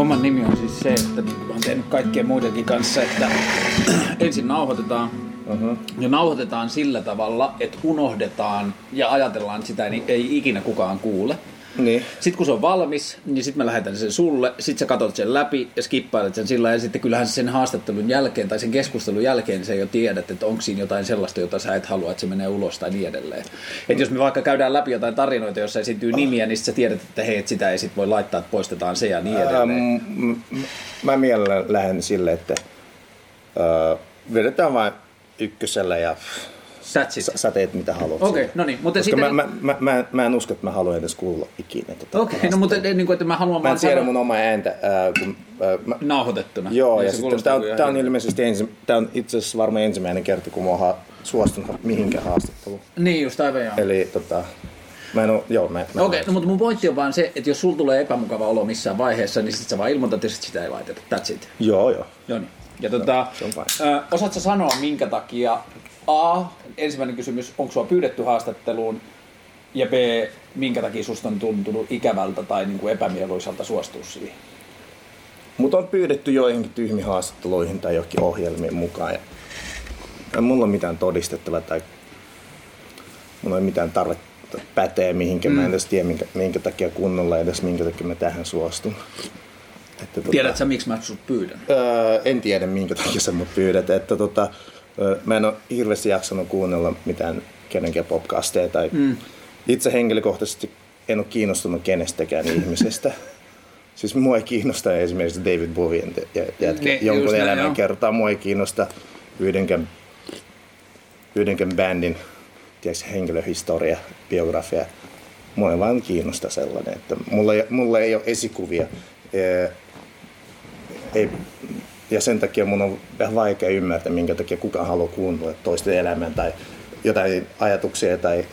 Homman nimi on siis se, että niin mä oon tehnyt kaikkien muidenkin kanssa, että ensin nauhoitetaan Uh-huh. ja nauhoitetaan sillä tavalla, että unohdetaan ja ajatellaan, että sitä ei, ei ikinä kukaan kuule. Niin. Sitten kun se on valmis, niin sitten mä lähetän sen sulle, sitten sä katsot sen läpi ja skippailet sen sillä ja sitten kyllähän sen haastattelun jälkeen tai sen keskustelun jälkeen sä jo tiedät, että onko siinä jotain sellaista, jota sä et halua, että se menee ulos tai niin edelleen. Et jos me vaikka käydään läpi jotain tarinoita, jossa esiintyy nimiä, niin sä tiedät, että hei, et sitä ei sit voi laittaa, että poistetaan se ja niin edelleen. Ähm, mä mielellään lähden sille, että äh, vedetään vain ykkösellä ja That's it. sä, sä teet mitä haluat. Okei, siinä. no niin, mutta Koska sitten... mä, mä, mä, mä, mä, en usko, että mä haluan edes kuulla ikinä. Tota Okei, no mutta niin kuin, että mä haluan Mä en tiedä mun omaa ääntä. Äh, kun, äh, mä, nauhoitettuna. joo, Niin ja se sitten tää on, tää on ilmeisesti ensi, tää on itse asiassa varmaan ensimmäinen kerta, kun mä oon ha- suostunut mihinkään haastatteluun. Niin just aivan joo. Eli tota, mä en oo, joo, mä, mä Okei, no mutta mun pointti on vaan se, että jos sulla tulee epämukava olo missään vaiheessa, niin sit sä vaan ilmoitat ja sit sitä ei laiteta. That's it. Joo, joo. Joo niin. Ja tota, se on fine. ö, osaatko sanoa minkä takia A, ensimmäinen kysymys, onko sua pyydetty haastatteluun, ja B, minkä takia susta on tuntunut ikävältä tai niin kuin epämieluisalta suostua siihen? Mut on pyydetty joihinkin tyhmiin haastatteluihin tai johonkin ohjelmiin mukaan. Ja ei mulla ole mitään todistettavaa tai mulla ei mitään tarvetta päteä mihinkä. Mm. Mä en edes tiedä, minkä, minkä takia kunnolla edes minkä takia mä tähän suostun. Että, tota, Tiedätkö sä, miksi mä sut pyydän? Öö, en tiedä, minkä takia sä mut pyydät. Että, tota, mä en ole hirveästi jaksanut kuunnella mitään kenenkään podcasteja. Tai mm. Itse henkilökohtaisesti en ole kiinnostunut kenestäkään ihmisestä. Siis mua ei kiinnosta esimerkiksi David Bowien jätkä Niin, jonkun elämän kertaa. Mua ei kiinnosta yhdenkään, yhdenkään bändin tiedätkö, henkilöhistoria, biografia. Mua ei vaan kiinnosta sellainen, että mulla ei, mulla ei ole esikuvia. Ei, ja sen takia mun on vähän vaikea ymmärtää, minkä takia kukaan haluaa kuunnella toisten elämän tai jotain ajatuksia tai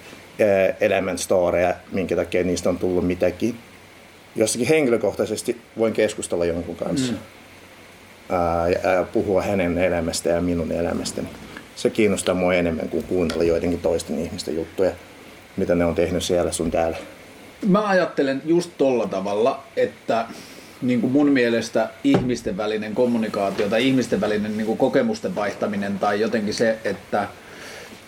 elämän storeja, minkä takia niistä on tullut mitäkin. Jossakin henkilökohtaisesti voin keskustella jonkun kanssa mm. ää, ja, ja puhua hänen elämästä ja minun elämästäni. Se kiinnostaa mua enemmän kuin kuunnella joidenkin toisten ihmisten juttuja, mitä ne on tehnyt siellä sun täällä. Mä ajattelen just tolla tavalla, että niin kuin mun mielestä ihmisten välinen kommunikaatio tai ihmisten välinen niin kuin kokemusten vaihtaminen tai jotenkin se, että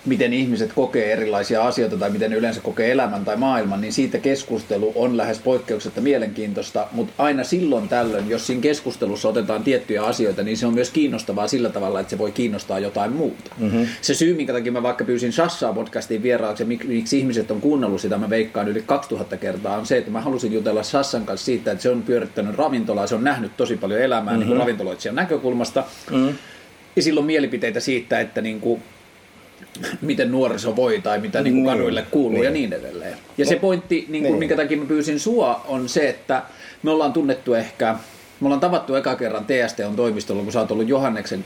miten ihmiset kokee erilaisia asioita tai miten ne yleensä kokee elämän tai maailman, niin siitä keskustelu on lähes poikkeuksetta mielenkiintoista, mutta aina silloin tällöin, jos siinä keskustelussa otetaan tiettyjä asioita, niin se on myös kiinnostavaa sillä tavalla, että se voi kiinnostaa jotain muuta. Mm-hmm. Se syy, minkä takia mä vaikka pyysin Sassaa podcastiin vieraaksi miksi ihmiset on kuunnellut sitä, mä veikkaan yli 2000 kertaa, on se, että mä halusin jutella Sassan kanssa siitä, että se on pyörittänyt ravintolaa, se on nähnyt tosi paljon elämää mm-hmm. niin kuin ravintoloitsijan näkökulmasta, mm-hmm. ja silloin mielipiteitä siitä, että niin kuin, miten nuoriso voi tai mitä niin kuin Niin, kaduille kuuluu niin. ja niin edelleen. Ja se pointti, niin kuin, Niin. minkä takia mä pyysin sua, on se, että me ollaan tunnettu ehkä, me ollaan tavattu eka kerran TST on toimistolla, kun sä oot ollut Johanneksen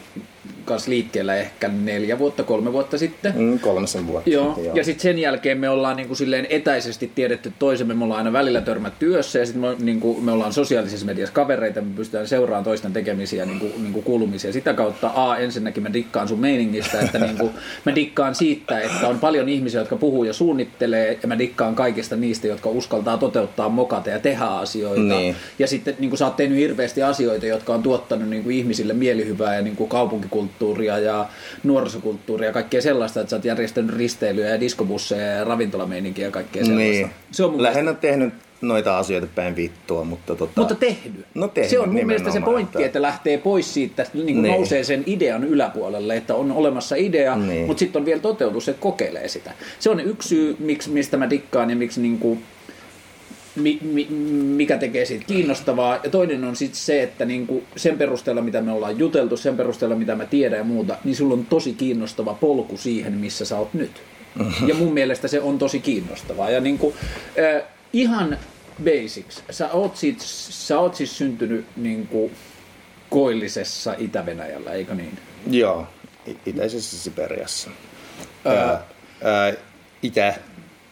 kanssa liikkeellä ehkä neljä vuotta, kolme vuotta sitten. Mm, kolmesen vuotta. Joo, sitten, ja sitten sen jälkeen me ollaan niinku silleen etäisesti tiedetty toisemme, me ollaan aina välillä törmät työssä ja sitten me, niinku, me ollaan sosiaalisessa mediassa kavereita, me pystytään seuraamaan toisten tekemisiä, niinku, niinku kuulumisia. Sitä kautta A, ensinnäkin mä dikkaan sun meiningistä, että niinku, mä dikkaan siitä, että on paljon ihmisiä, jotka puhuu ja suunnittelee ja mä dikkaan kaikista niistä, jotka uskaltaa toteuttaa mokata ja tehdä asioita. Niin. Ja sitten niin kuin sä oot tehnyt hirveästi asioita, jotka on tuottanut niin kuin ihmisille mielihyvää ja niin kuin kaupunkikulttuuria ja nuorisokulttuuria ja kaikkea sellaista, että sä oot järjestänyt risteilyjä ja diskobusseja ja ravintolameininkiä ja kaikkea sellaista. Niin. Se on mun mielestä, Lähinnä tehnyt noita asioita päin vittua, mutta tota... mutta tehnyt. No tehnyt se on mun mielestä se pointti, että- että lähtee pois siitä, niin kuin Niin. nousee sen idean yläpuolelle, että on olemassa idea, Niin. mutta sitten on vielä toteutus, että kokeilee sitä. Se on yksi syy, miksi, mistä mä dikkaan ja miksi niin kuin, mi, mi, mikä tekee siitä kiinnostavaa. Ja toinen on sitten se, että niinku sen perusteella, mitä me ollaan juteltu, sen perusteella, mitä mä tiedän ja muuta, niin sulla on tosi kiinnostava polku siihen, missä sä oot nyt. Ja mun mielestä se on tosi kiinnostavaa. Ja niinku, äh, ihan basics. Sä oot, sit, sä oot siis syntynyt niinku koillisessa Itä-Venäjällä, eikö niin? Joo, itäisessä Siperiassa. Ää. Ää, ää, itä,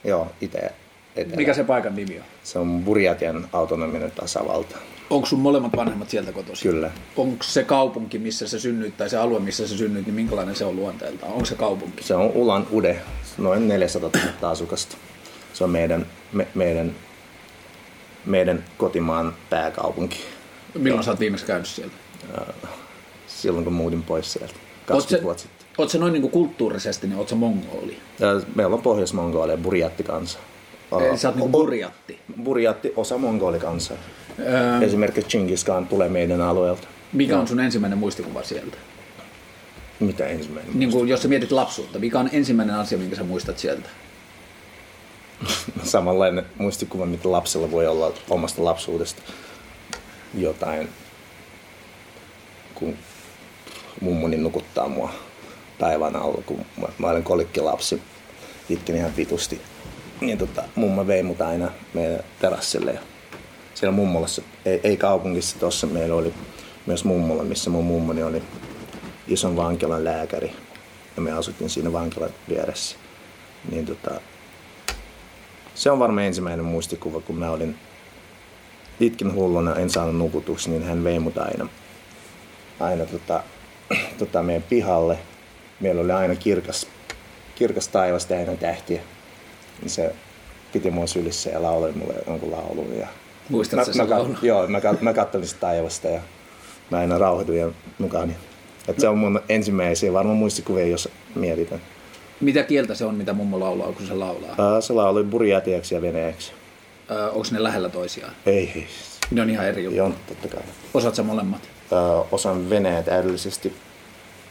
joo, itä, etelä. Mikä se paikan nimi on? Se on Burjatian autonominen tasavalta. Onko sun molemmat vanhemmat sieltä kotoisin? Kyllä. Onko se kaupunki, missä sä synnyit, tai se alue, missä sä synnyit, niin minkälainen se on luonteeltaan? Onko se kaupunki? Se on Ulan Ude, noin 400 000 asukasta. Se on meidän, me, meidän, meidän kotimaan pääkaupunki. Milloin sä oot viimeksi käynyt siellä? silloin kun muutin pois sieltä. Oot 20 se, vuotta sitten. oot se noin niin kulttuurisesti, niin oot se mongoli? Ja meillä on Pohjois-Mongolia, Burjatti kanssa. Eli sä oot niin burjatti. Burjatti, osa mongolikansaa. Öö, Esimerkiksi Chingis Khan tulee meidän alueelta. mikä on sun ensimmäinen muistikuva sieltä? Mitä ensimmäinen? Niin kuin, jos sä mietit lapsuutta, mikä on ensimmäinen asia, minkä sä muistat sieltä? Samanlainen muistikuva, mitä lapsella voi olla omasta lapsuudesta. Jotain, kun mummoni nukuttaa mua päivän alla, kun mä, mä olen kolikkilapsi, itkin ihan vitusti. Niin tota, mummo vei mut aina meidän terassille siellä mummolassa, ei, ei kaupungissa tuossa meillä oli myös mummola, missä mun mummoni oli ison vankilan lääkäri ja me asuttiin siinä vankilan vieressä. Niin tota, se on varmaan ensimmäinen muistikuva, kun mä olin itkin hulluna, en saanut nukutuksi, niin hän vei mut aina, aina tota, tota meidän pihalle. Meillä oli aina kirkas, kirkas taivas täynnä tähtiä. Niin se piti mua sylissä ja lauloi mulle jonkun laulun. Ja Muistatko mä, mä, laulun? Joo, mä, mä kattelin sitä taivasta ja mä aina rauhoituin ja mukani. Et se on mun ensimmäisiä varmaan muistikuvia, jos mietitään. Mitä kieltä se on, mitä mummo laulaa, kun se laulaa? Ää, Se lauloi burjatiaksi ja venäjäksi. Öö, onko ne lähellä toisiaan? Ei. Ne on ihan eri juttu. Joo, totta kai. Osaat sä molemmat? Ö, osaan venäjä täydellisesti.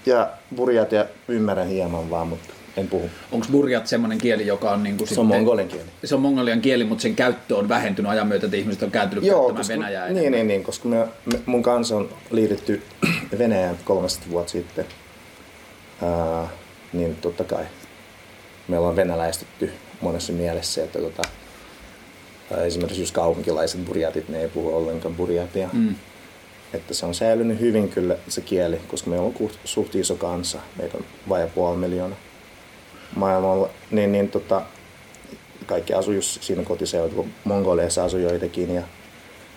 Ja burjatia ymmärrän hieman vaan, mutta en puhu. Onko burjat semmoinen kieli, joka on niin kuin Se on mongolian kieli. Se on mongolian kieli, mutta sen käyttö on vähentynyt ajan myötä, että ihmiset on kääntynyt käyttämään koska, venäjää. niin, enemmän. niin, niin, koska me, me, mun kanssa on liitetty Venäjään 13 vuotta sitten. Ää, niin totta kai meillä on venäläistetty monessa mielessä, että tota, esimerkiksi just kaupunkilaiset burjatit, ne ei puhu ollenkaan burjatia. Mm. Että se on säilynyt hyvin kyllä se kieli, koska meillä on suht iso kansa, meitä on vajaa puoli miljoonaa maailmalla, niin, niin tota, kaikki asuu just siinä kotiseudulla. Mongoliassa asuu joitakin ja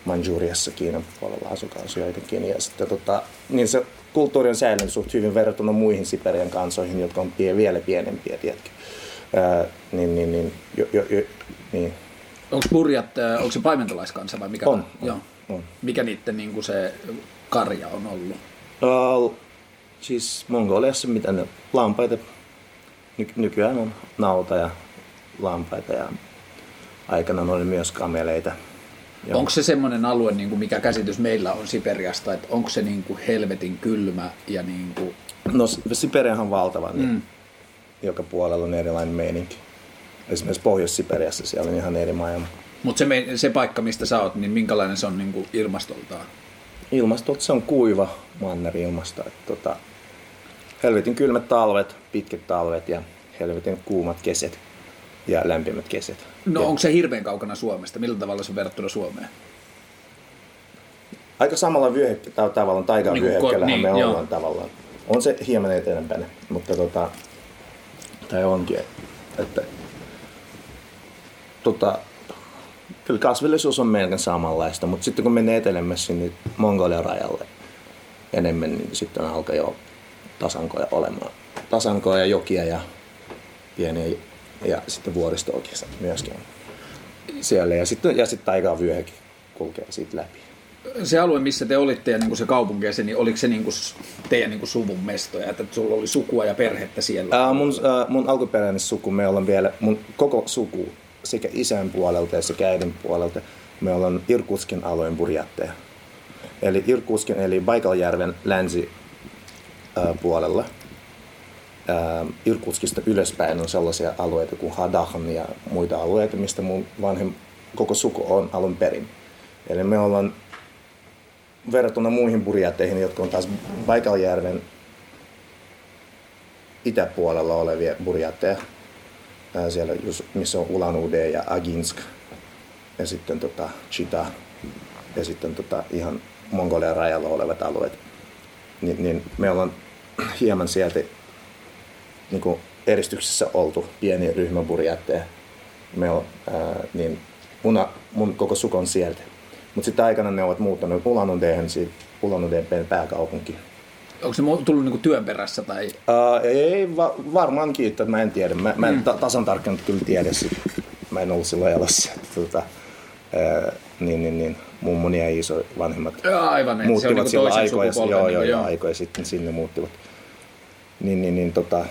Manjuriassa Kiinan puolella asuu kanssa joitakin. Ja sitten, tota, niin se kulttuuri on säilynyt suht hyvin verrattuna muihin Siperian kansoihin, jotka on pie, vielä pienempiä, tiedätkö. Ää, niin, niin, niin, jo, jo, jo, niin. Onko burjat, äh, onko se paimentolaiskansa vai mikä? On, on, Joo. on. Mikä niiden niin kuin se karja on ollut? Uh, siis Mongoliassa mitä ne lampaita, ny- nykyään on nauta ja lampaita ja aikanaan oli myös kameleita. Joo. Onko se semmoinen alue, niin kuin mikä käsitys meillä on Siperiasta, että onko se niin kuin helvetin kylmä ja niin kuin, No Siperiahan on valtava, niin mm. joka puolella on erilainen meininki. Esimerkiksi Pohjois-Siperiassa siellä on ihan eri maailma. Mutta se, me- se paikka, mistä sä oot, niin minkälainen se on niin kuin ilmastoltaan? Ilmastot se on kuiva manneri-ilmasto. Että tota, helvetin kylmät talvet, pitkät talvet ja helvetin kuumat kesät ja lämpimät kesät. No ja onko se hirveän kaukana Suomesta? Millä tavalla se on verrattuna Suomeen? aika samalla vyöhykke, tai tavallaan taikavyöhykkeellähän Niin, me ko- niin, ollaan joo. tavallaan. On se hieman eteenpäin, mutta tota, tai onkin, että tota, kyllä kasvillisuus on melkein samanlaista, mutta sitten kun menee etelemmässä niin Mongolian rajalle enemmän, niin sitten alkaa jo tasankoja olemaan. Tasankoja, jokia ja pieniä ja sitten vuoristoakin myöskin siellä. Ja sitten, ja sitten taikavyöhyke kulkee siitä läpi. Se alue, missä te olitte ja niin kuin se kaupunki ja se, niin oliko se niin kuin teidän niin kuin suvun mestoja, että sulla oli sukua ja perhettä siellä? Ää, mun, ää, mun alkuperäinen suku, me ollaan vielä, mun koko suku, sekä isän puolelta ja sekä äidin puolelta, me ollaan Irkutskin alueen burjatteja. Eli Irkutskin, eli Baikaljärven länsi puolella. Irkutskista ylöspäin on sellaisia alueita kuin Hadahn ja muita alueita, mistä mun vanhem koko suku on alun perin. Eli me ollaan verrattuna muihin burjatteihin, jotka on taas Baikaljärven itäpuolella olevia burjatteja. Siellä, missä on Ulan-Ude ja Aginsk. Ja sitten tota, Chita. Ja sitten tota, ihan Mongolian rajalla olevat alueet. Ni, niin me ollaan hieman sieltä niin kuin eristyksessä oltu pieni ryhmä burjatteja. Me on, ää, niin mun, mun koko suku on sieltä. Mutta sitten aikana ne ovat muuttaneet Ulan-Udeen, Ulan-Udeen pääkaupunki. Onko se tullut niin kuin työn perässä tai Uh, ei, va- varmaankin, että mä en tiedä. Mä, mä en ta- tasan tarkkaan kyllä tiedä. Mä en ollut silloin elossa. Tota, uh, niin, niin, niin mummoni ja iso vanhemmat Aivan, on muuttivat niinku silloin aikoja, sukupolven. joo, niinku, joo, joo, aikoja sitten sinne muuttivat. Niin, niin, niin tota,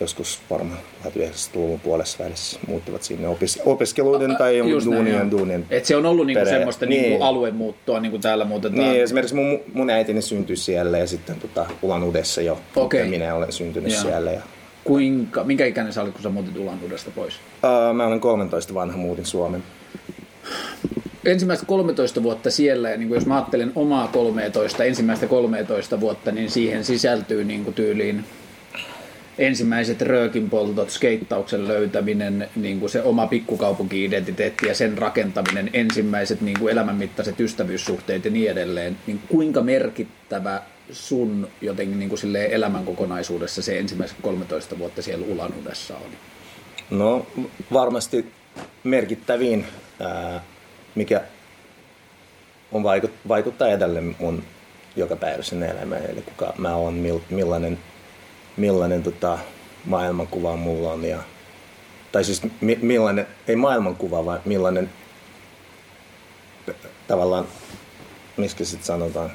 joskus varmaan 1900-luvun puolessa välissä muuttivat sinne opis, opiskeluiden tai Just näin, duunien, joo. duunien. Et se on ollut niinku semmoista Niin. niinku aluemuuttoa, niin kuin täällä muutetaan. Niin, esimerkiksi mun, mun äitini syntyi siellä ja sitten tota, Ulan Udessa jo. Okei. Ja minä olen syntynyt Joo. siellä. Ja, Kuinka, minkä ikäinen sä olit, kun sä muutit Ulanudesta pois? uh, mä olen 13 vanha, muutin Suomen. Ensimmäistä 13 vuotta siellä, ja niin kuin jos mä ajattelen omaa 13, ensimmäistä 13 vuotta, niin siihen sisältyy niin kuin tyyliin ensimmäiset röökinpoltot, skeittauksen löytäminen, niin kuin se oma pikkukaupunki-identiteetti ja sen rakentaminen, ensimmäiset niin kuin elämänmittaiset ystävyyssuhteet ja niin edelleen. Niin kuinka merkittävä sun jotenkin niin kuin silleen elämän kokonaisuudessa se ensimmäiset 13 vuotta siellä Ulanudessa oli? No varmasti merkittävin, mikä on vaikut, vaikuttaa edelleen mun jokapäiväisen elämään, eli kuka mä oon, mil, millainen, millainen tota, maailmankuva mulla on. Ja, tai siis mi, millainen, ei maailmankuva, vaan millainen tavallaan, miksi sitten sanotaan,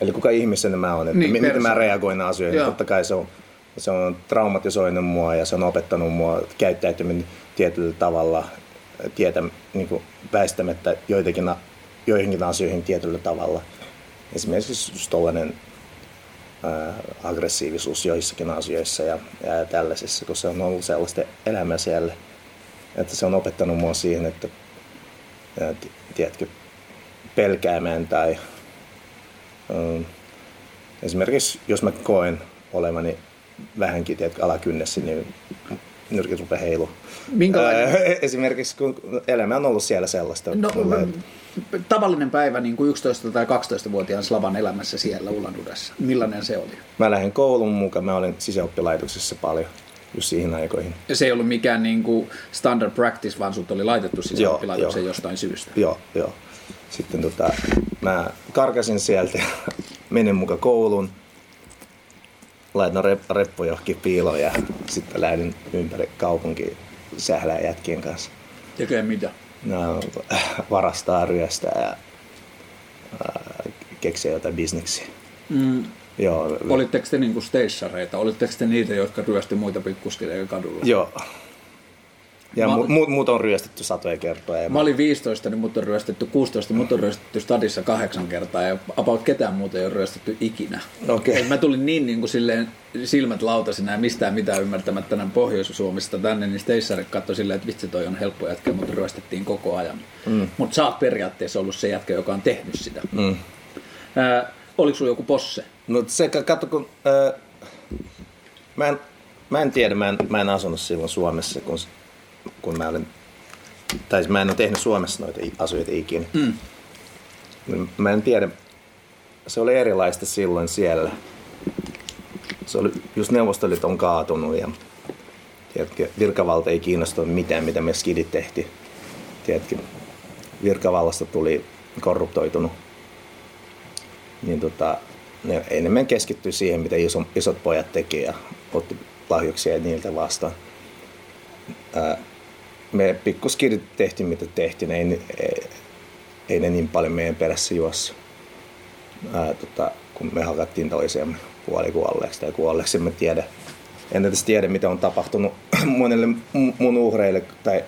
eli kuka ihmisenä mä oon, että Niin, niin, miten mä reagoin asioihin. Joo. Totta kai se on, se on traumatisoinut mua ja se on opettanut mua käyttäytymään tietyllä tavalla, tietä, niin kuin väistämättä joitakin, joihinkin asioihin tietyllä tavalla. Esimerkiksi just tollainen aggressiivisuus joissakin asioissa ja, ja tällaisissa, kun se on ollut sellaista elämää siellä, että se on opettanut mua siihen, että tiedätkö, pelkäämään tai esimerkiksi jos mä koen olevani vähänkin tiedätkö, alakynnessä, niin nyrkit rupeaa heilu. Minkälainen- Esimerkiksi kun elämä on ollut siellä sellaista. No, mulle- tavallinen päivä niin kuin 11- tai 12-vuotiaan Slavan elämässä siellä Ulanudessa. Millainen se oli? Mä lähdin koulun mukaan, mä olin sisäoppilaitoksessa paljon just siihen aikoihin. Ja se ei ollut mikään niin kuin standard practice, vaan sut oli laitettu siis Joo, jostain syystä. Joo, joo. Sitten tota, mä karkasin sieltä, menin mukaan kouluun, laitan rep, reppu johonkin piiloon ja sitten lähdin ympäri kaupunkia sählää jätkien kanssa. Tekee mitä? No, varastaa, ryöstää ja ää, keksiä jotain bisneksiä. Mm. Joo, Olitteko te niin kuin steissareita? Olitteko te niitä, jotka ryösti muita pikkuskeleja kadulla? joo. Ja Mä- mu, mu, muut on ryöstetty satoja kertoja. Ja Mä olin 15, niin mut on ryöstetty 16, mut on ryöstetty stadissa kahdeksan kertaa ja about ketään muuta ei ole ryöstetty ikinä. Et Mä tulin niin, niin kuin silleen silmät lautasina ja mistään mitään ymmärtämättä tänne Pohjois-Suomesta tänne, niin Steissarit katsoi silleen, että vitsi toi on helppo jätkä, mutta ryöstettiin koko ajan. Mm. Mutta sä oot periaatteessa ollut se jätkä, joka on tehnyt sitä. Mm. Ää, oliko sulla joku posse? No se, katso kun... Äh, mä, en, mä en tiedä, mä en, mä en asunut silloin Suomessa, kun, kun mä olin... Tai siis mä en ole tehnyt Suomessa noita asioita ikinä. Mm. Niin Mä en tiedä, se oli erilaista silloin siellä. Se oli, just Neuvostoliitot on kaatunut ja tiedätkö, virkavalta ei kiinnostunut mitään, mitä me skidit tehtiin. Tiedätkö, virkavallasta tuli korruptoitunut. Niin tota, ne enemmän keskittyi siihen, mitä iso, isot pojat teki ja otti lahjuksia niiltä vastaan. Ää, me pikkuskidit tehtiin mitä tehtiin, ei, ei, ei ne niin paljon meidän perässä juossu. Ää, tota, kun me hakattiin toisiamme puolikuolleeksi tai kuolleeksi, en mä tiedä. En edes tiedä, mitä on tapahtunut monelle mu- mun uhreille tai,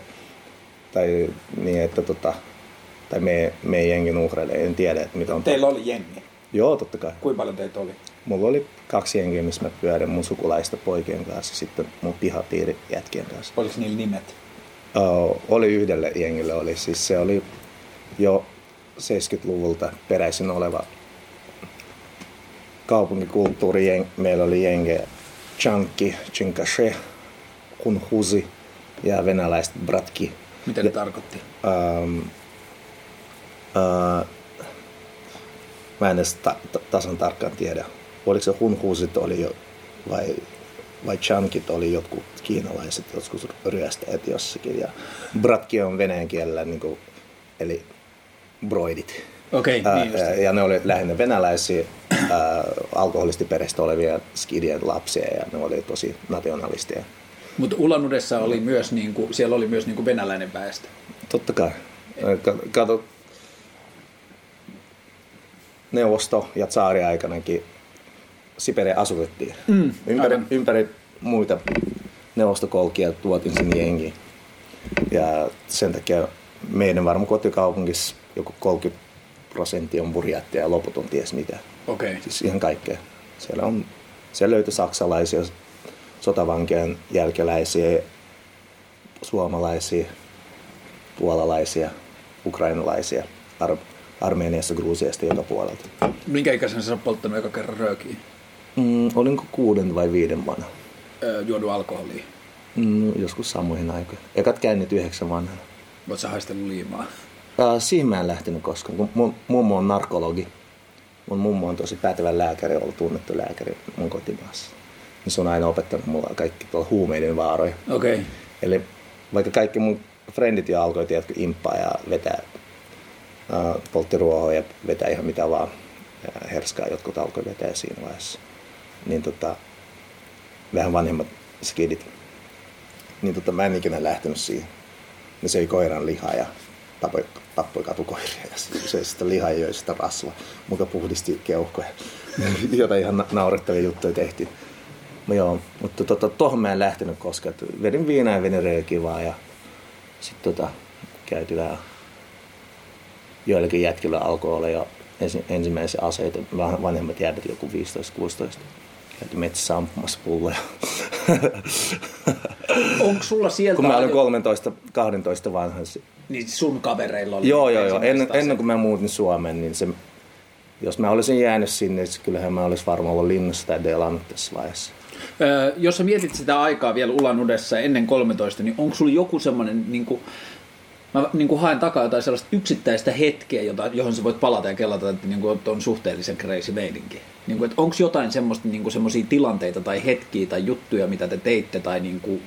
tai niin, että tota, tai me, meidän jengin uhreille, en tiedä, että mitä on Teillä oli jengi. Joo, totta kai. Kuinka paljon teitä oli? Mulla oli kaksi jengiä, missä mä pyörin mun sukulaista poikien kanssa ja sitten mun pihapiiri jätkien kanssa. Oliko niillä nimet? Oh, oli yhdelle jengille, oli siis se oli jo 70-luvulta peräisin oleva kaupunkikulttuuri. Meillä oli jengejä Chanki, Chinkashe, Kunhuzi ja venäläiset Bratki. Mitä ne tarkoitti? Ähm, äh, mä en edes ta- ta- tasan tarkkaan tiedä, oliko se hunhuusit oli jo, vai, vai chankit oli jotkut kiinalaiset, joskus ryöstäjät jossakin. Ja bratki on venäjän kielellä, niin kuin, eli broidit. Okei, Ää, niin ja, ja ne oli lähinnä venäläisiä ää, alkoholistiperäistä olevia skidien lapsia ja ne oli tosi nationalisteja. Mutta Ulanudessa oli myös, niin kuin, siellä oli myös niin kuin venäläinen väestö. Totta kai. Ka- Kato, neuvosto- ja tsaariaikanakin Siperia asutettiin. Mm, ympäri, aivan. ympäri muita neuvostokolkia tuotiin sinne jengi. Ja sen takia meidän varmaan kotikaupungissa joku 30 prosenttia on burjattia ja loput on ties mitä. Okei. Okay. Siis ihan kaikkea. Siellä, on, siellä löytyi saksalaisia, sotavankien jälkeläisiä, suomalaisia, puolalaisia, ukrainalaisia, Ar- Armeniasta, Gruusiasta joka puolelta. Minkä ikäisenä sä polttanut eka kerran röökiä? Mm, olinko kuuden vai viiden vanha? Öö, juonut alkoholia. Mm, joskus samoihin aikoihin. Ekat käynnit yhdeksän vanhana. Voit sä haistellut liimaa? Uh, siihen mä en lähtenyt koskaan, kun mun mummo on narkologi. Mun mummo on tosi pätevä lääkäri, ollut tunnettu lääkäri mun kotimaassa. Niin se on aina opettanut mulla kaikki tuolla huumeiden vaaroja. Okei. Okay. Eli vaikka kaikki mun frendit jo alkoi tiedätkö, imppaa ja vetää, uh, poltti ruohoa ja vetää ihan mitä vaan, ja herskaa jotkut alkoi vetää siinä vaiheessa. Niin tota, vähän vanhemmat skidit. Niin tota, mä en ikinä lähtenyt siihen. Ne söi koiran lihaa ja tappoi, tappoi katukoiria ja söi sitä lihaa ja joi sitä rasvaa. Muka puhdisti keuhkoja. Jotain ihan na- naurettavia juttuja tehtiin. No joo, mutta tota, tohon mä en lähtenyt koskaan. Vedin viinaa ja vedin röökiä ja sitten tota, käytiin vähän joillakin jätkillä alkoi olla jo ensi, ensimmäisiä aseita. Vanhemmat jäbät, joku 15-16. Metsässä ampumassa pulloja. Onko sulla sieltä... Kun mä olin ajo- 13-12 vanha. Niin sun kavereilla oli... Joo, joo, joo. Ennen, ensimmäiset ennen kuin mä muutin Suomeen, niin se, jos mä olisin jäänyt sinne, niin kyllähän mä olisin varmaan ollut linnassa tai delannut tässä vaiheessa. Öö, jos sä mietit sitä aikaa vielä Ulan Udessa ennen 13, niin onko sulla joku semmoinen, niin kuin, mä niin kuin haen takaa jotain sellaista yksittäistä hetkeä, jota, johon sä voit palata ja kelata, että niin kuin, on suhteellisen crazy meininki. Niin kuin, onko jotain semmoista, niin kuin, semmoisia tilanteita tai hetkiä tai juttuja, mitä te teitte tai niin kuin,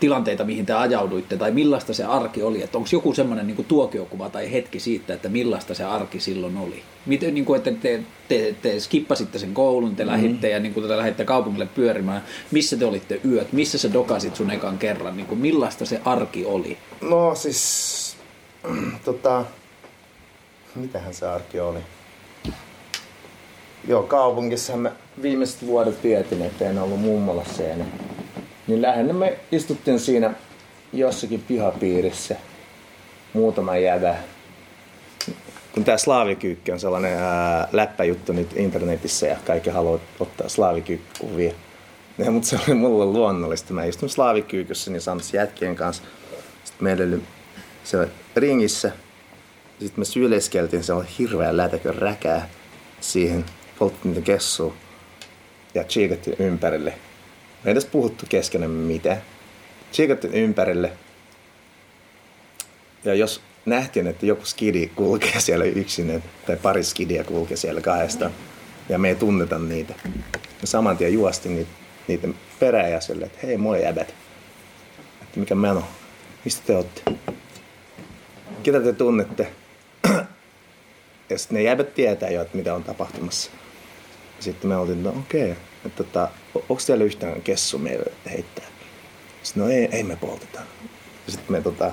tilanteita, mihin te ajauduitte, tai millaista se arki oli, että onko joku semmoinen niin tuokiokuva tai hetki siitä, että millaista se arki silloin oli. Miten, niin kuin, että te, te, te skippasitte sen koulun, te lähditte ja niin kuin, te lähditte kaupungille pyörimään, missä te olitte yöt, missä sä dokasit sun ekan kerran, niin kuin, millaista se arki oli? No siis, tota, mitähän se arki oli? Joo, kaupungissa me viimeiset vuodet vietin, että en ollut mummolassa ne. Niin lähinnä me istuttiin siinä jossakin pihapiirissä muutama jävä. Kun tää slaavikyykki on sellainen ää, läppäjuttu nyt internetissä ja kaikki haluaa ottaa slaavikyykkikuvia. Ja, mutta se oli mulle luonnollista. Mä istun slaavikyykyssä niin Sams jätkien kanssa. Sitten meillä oli se ringissä. Sitten me syleskeltiin se hirveä lätäkön räkää siihen. Polttiin niitä kessua ja chiikattiin ympärille. Me ei edes puhuttu keskenämme mitään. Chiikattiin ympärille. Ja jos nähtiin, että joku skidi kulkee siellä yksinään, tai pari skidia kulkee siellä kahdesta, ja me ei tunneta niitä, me saman tien juostiin niitä, niitä perään ja sille, että hei moi jäbät. Että mikä meno? Mistä te olette? Ketä te tunnette? ja sitten ne jäbät tietää jo, että mitä on tapahtumassa. Sitten me oltiin, no okei, okay. että tota, onko teillä yhtään kessu meille heittää? Sitten no ei, ei me polteta. Sitten me tota,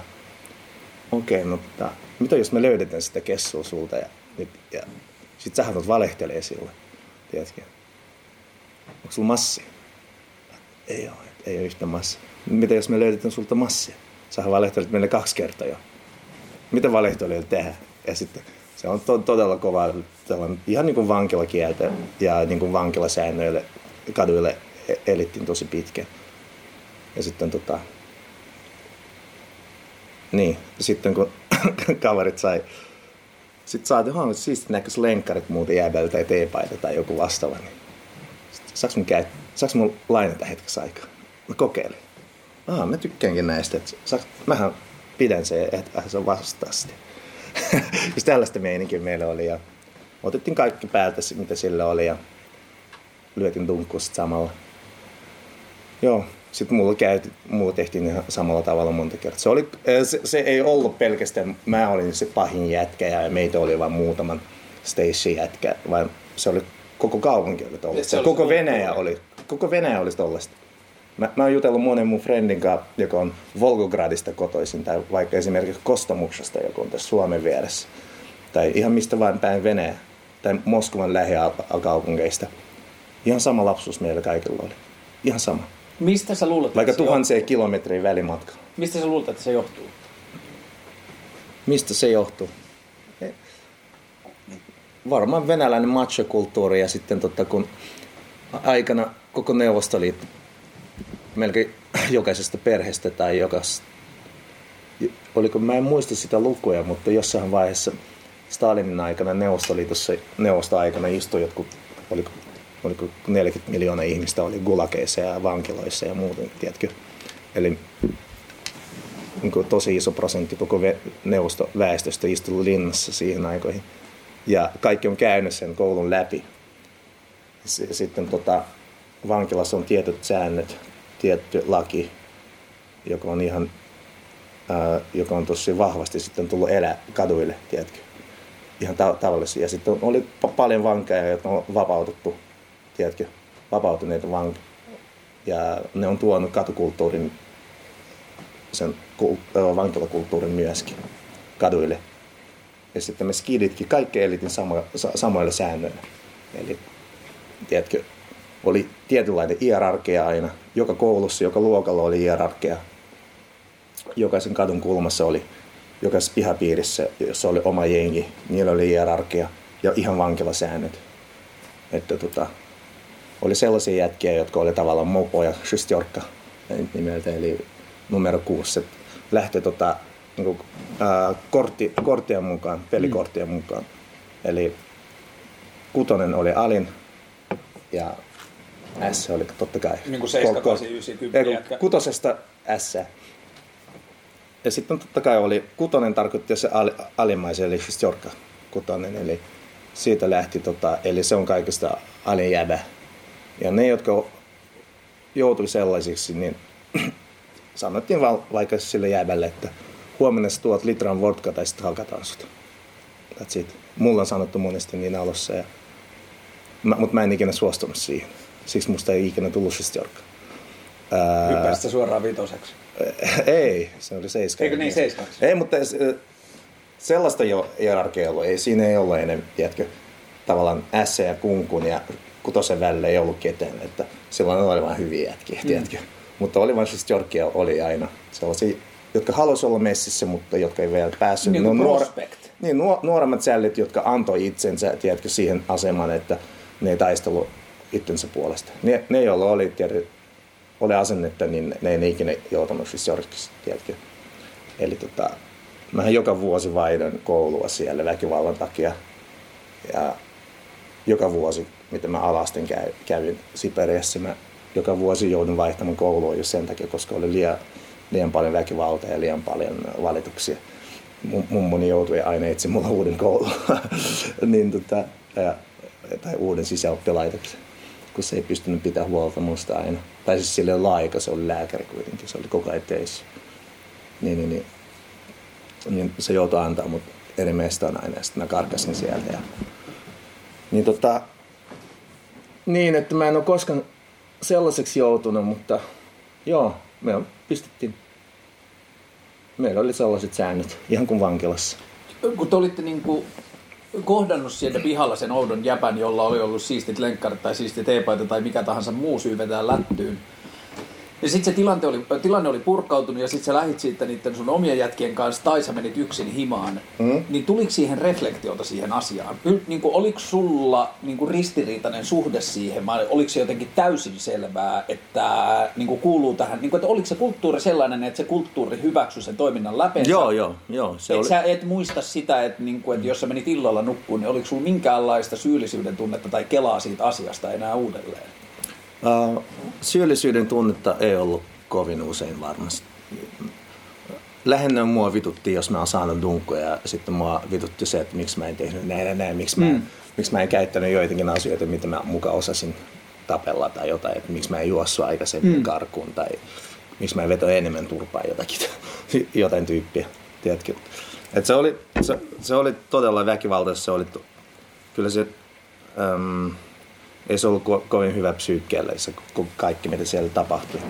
okei, okay, no tota, mitä jos me löydetään sitä kessua sulta ja, ja sit sä haluat valehtelee sille, tiedätkö? Onko sulla massi? Ei ole, ei ole yhtä massia. Mitä jos me löydetään sulta massia? Sähän valehtelet meille kaksi kertaa jo. Mitä valehtelijoilla tehdään? Ja sitten se on to- todella kova, tällainen, ihan niin kuin vankilakieltä ja niin kuin vankilasäännöille kaduille e- elittiin tosi pitkä. Ja sitten tota, niin, sitten kun kaverit sai, sitten saatiin huomioon, että siisti näköis lenkkarit muuten jääbältä tai teepaita tai joku vastaava, niin saaks mun, käy, saaks mun lainata hetkessä aikaa? Mä kokeilin. Aa, mä tykkäänkin näistä, että saaks, mähän pidän se, että se on vastaa sitä. Siis tällaista meininkiä meillä oli ja otettiin kaikki päältä, mitä sillä oli ja lyötiin dunkkusta samalla. Joo, sitten mulla, käyty, mulla tehtiin ihan samalla tavalla monta kertaa. Se, oli, se, se ei ollut pelkästään, mä olin se pahin jätkä ja meitä oli vain muutaman station jätkä, vaan se oli koko kaupunki oli tollasta. Se oli Koko Venäjä oli, koko Venäjä oli tollasta. Mä, mä oon jutellut monen mun friendin kanssa, joka on Volgogradista kotoisin, tai vaikka esimerkiksi Kostomuksesta, joka on tässä Suomen vieressä. Tai ihan mistä vain päin Venäjä, tai Moskovan lähialkaupungeista. Ihan sama lapsuus meillä kaikilla oli. Ihan sama. Mistä sä luulet, Vaikka tuhansien kilometriä välimatka. Mistä sä luulet, että se johtuu? Mistä se johtuu? Eh, Varmaan venäläinen machokulttuuri ja sitten totta, kun aikana koko Neuvostoliitto melkein jokaisesta perheestä tai jokaisesta, oliko, mä en muista sitä lukuja, mutta jossain vaiheessa Stalinin aikana Neuvostoliitossa, neuvostoaikana istui jotkut, oliko, oliko 40 miljoonaa ihmistä oli gulakeissa ja vankiloissa ja muuten, tiedätkö? Eli niin kuin tosi iso prosentti koko neuvostoväestöstä istui linnassa siihen aikoihin. Ja kaikki on käynyt sen koulun läpi. Sitten tota, vankilassa on tietyt säännöt, tietty laki, joka on ihan, ää, joka on tosi vahvasti sitten tullut elää kaduille, tiedätkö? Ihan ta- tavallisia. Ja sitten oli pa- paljon vankeja, jotka on vapautettu, tiedätkö? Vapautuneita vankeja. Ja ne on tuonut katukulttuurin sen kul- vankilakulttuurin myöskin kaduille. Ja sitten me skiditkin, kaikki elitin samo, sa, samoilla säännöillä. Eli, tiedätkö, oli tietynlainen hierarkia aina. Joka koulussa, joka luokalla oli hierarkia. Jokaisen kadun kulmassa oli, jokaisessa pihapiirissä, jossa oli oma jengi, niillä oli hierarkia ja ihan vankilasäännöt. Että tota, oli sellaisia jätkiä, jotka oli tavallaan mopo ja shistjorkka nimeltä, eli numero kuusi. Lähti tota, niin kuin, ää, kortti, korttien mukaan, pelikorttien mukaan. Eli kutonen oli alin ja S oli totta kai. Niin kuin 7, kol- kol- 8, 9, 10 ei, kun jätkä. Kutosesta S. Ja sitten totta kai oli, kutonen tarkoitti se al, alimmaisen, eli siis Jorka kutonen, eli siitä lähti, tota, eli se on kaikista alin. Ja ne, jotka joutui sellaisiksi, niin sanottiin val, vaikka sille jäbälle, että huomenna sä tuot litran vodka tai sitten hakataan sut. That's it. Mulla on sanottu monesti niin alussa, ja, mä, mutta mä en ikinä suostunut siihen. Siksi musta ei ikinä tullut. Ää, Hyppäsit sä suoraan vitoseksi. ei, se oli seiska. Eikö niin, seiskaksi? Ei, mutta se- sellaista jo hierarkia ollut. Ei, siinä ei ollut enemmän, tiedätkö, tavallaan S ja kunkun ja kutosen välillä ei ollut ketään. Että silloin oli vain hyviä jätkiä, tiedätkö. Mutta oli vain siis Jorkia oli aina sellaisia, jotka halusivat olla messissä, mutta jotka ei vielä päässyt. Niin kuin on nuor- niin, nuo, nuoremmat sällit, jotka antoi itsensä, tiedätkö, siihen asemaan, että ne ei taistelu itsensä puolesta. Ne, ne joilla oli, tiedätkö, oli asennetta, niin ne ei ikinä joutunut siis jorkiksi, tiedätkö. Eli tota, mähän joka vuosi vaihdan koulua siellä väkivallan takia. Ja joka vuosi, mitä mä alasten käy, kävin Siperiassa, mä joka vuosi joudun vaihtamaan koulua just sen takia, koska oli liian, liian paljon väkivaltaa ja liian paljon valituksia. Mum- Mummoni joutui aina etsimään mulla uuden koulun, niin tota, ja, tai uuden sisäoppilaitoksen, kun se ei pystynyt pitää huolta musta aina. Tai siis sille oli aika, se oli lääkäri kuitenkin, se oli koko ajan töissä. Niin, niin, niin, niin se joutui antaa mut eri mestaan aina ja sitten mä karkasin sieltä. Ja, niin tota, niin, että mä en ole koskaan sellaiseksi joutunut, mutta joo, me pistettiin. Meillä oli sellaiset säännöt, ihan kuin vankilassa. Kun te olitte niin kuin kohdannut sieltä pihalla sen oudon jäpän, jolla oli ollut siistit lenkkarit tai siisti teepaita tai mikä tahansa muu syy vetää lättyyn. Ja sitten se tilanne oli, tilanne oli purkautunut ja sitten sä lähit siitä niiden sun omien jätkien kanssa tai sä menit yksin himaan. Mm. Niin tuliko siihen reflektiota siihen asiaan? Niin kuin, oliko sulla niin kuin ristiriitainen suhde siihen vai oliko se jotenkin täysin selvää, että niin kuin kuuluu tähän, niin kuin, että oliko se kulttuuri sellainen, että se kulttuuri hyväksyi sen toiminnan läpeensä? Joo, joo, joo. Se et oli... sä et muista sitä, että, niinku, että jos sä menit illalla nukkuun, niin oliko sulla minkäänlaista syyllisyyden tunnetta tai kelaa siitä asiasta enää uudelleen? Syyllisyyden tunnetta ei ollut kovin usein varmasti. Lähinnä mua vitutti, jos mä oon saanut dunkkoja ja sitten mua vitutti se, että miksi mä en tehnyt näin ja näin, miksi mä, mm. miksi mä en käyttänyt joitakin asioita, mitä mä muka osasin tapella tai jotain, että miksi mä en juossut aikaisemmin mm. karkuun tai miksi mä en veto enemmän turpaa jotakin, jotain tyyppiä, tiedätkö. Et se, oli, se, se oli todella väkivaltaista, se oli, kyllä se, äm, ei se ollut ko- kovin hyvä psyykkeelle se ko- kaikki, mitä siellä tapahtui.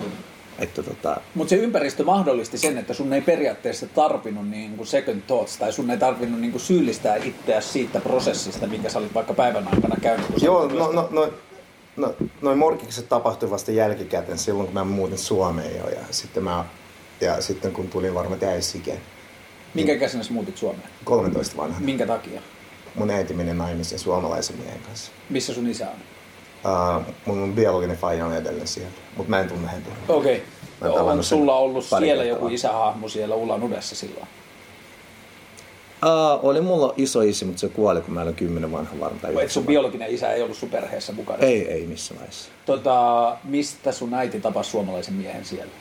Että tota, Mutta se ympäristö mahdollisti sen, että sun ei periaatteessa tarvinnut niin kuin second thoughts, tai sun ei tarvinnut niin kuin syyllistää itseäsi siitä prosessista, minkä sä olit vaikka päivän aikana käynyt. kun Joo, no, no, no, no, noin morkikset tapahtui vasta jälkikäteen silloin, kun mä muutin Suomeen jo. Ja sitten, mä, ja sitten kun tulin varmaan täysikeen, Minkä ikäisenä sä muutit Suomeen? 13 vanhana, Minkä takia? mun äiti meni naimisiin suomalaisen miehen kanssa. Missä sun isä on? Uh, mun biologinen faija on edelleen siellä, mutta mä en tunne häntä. Okei. Okay. On tavannut sen sulla ollut siellä kertaa joku isähahmo siellä Ulan Udessa silloin? Uh, oli mulla iso isi, mutta se kuoli, kun mä olin 10 vanha varmaan. Tai et sun biologinen isä ei ollut sun perheessä mukana? Ei, ei missään vaiheessa. Tota, mistä sun äiti tapasi suomalaisen miehen siellä?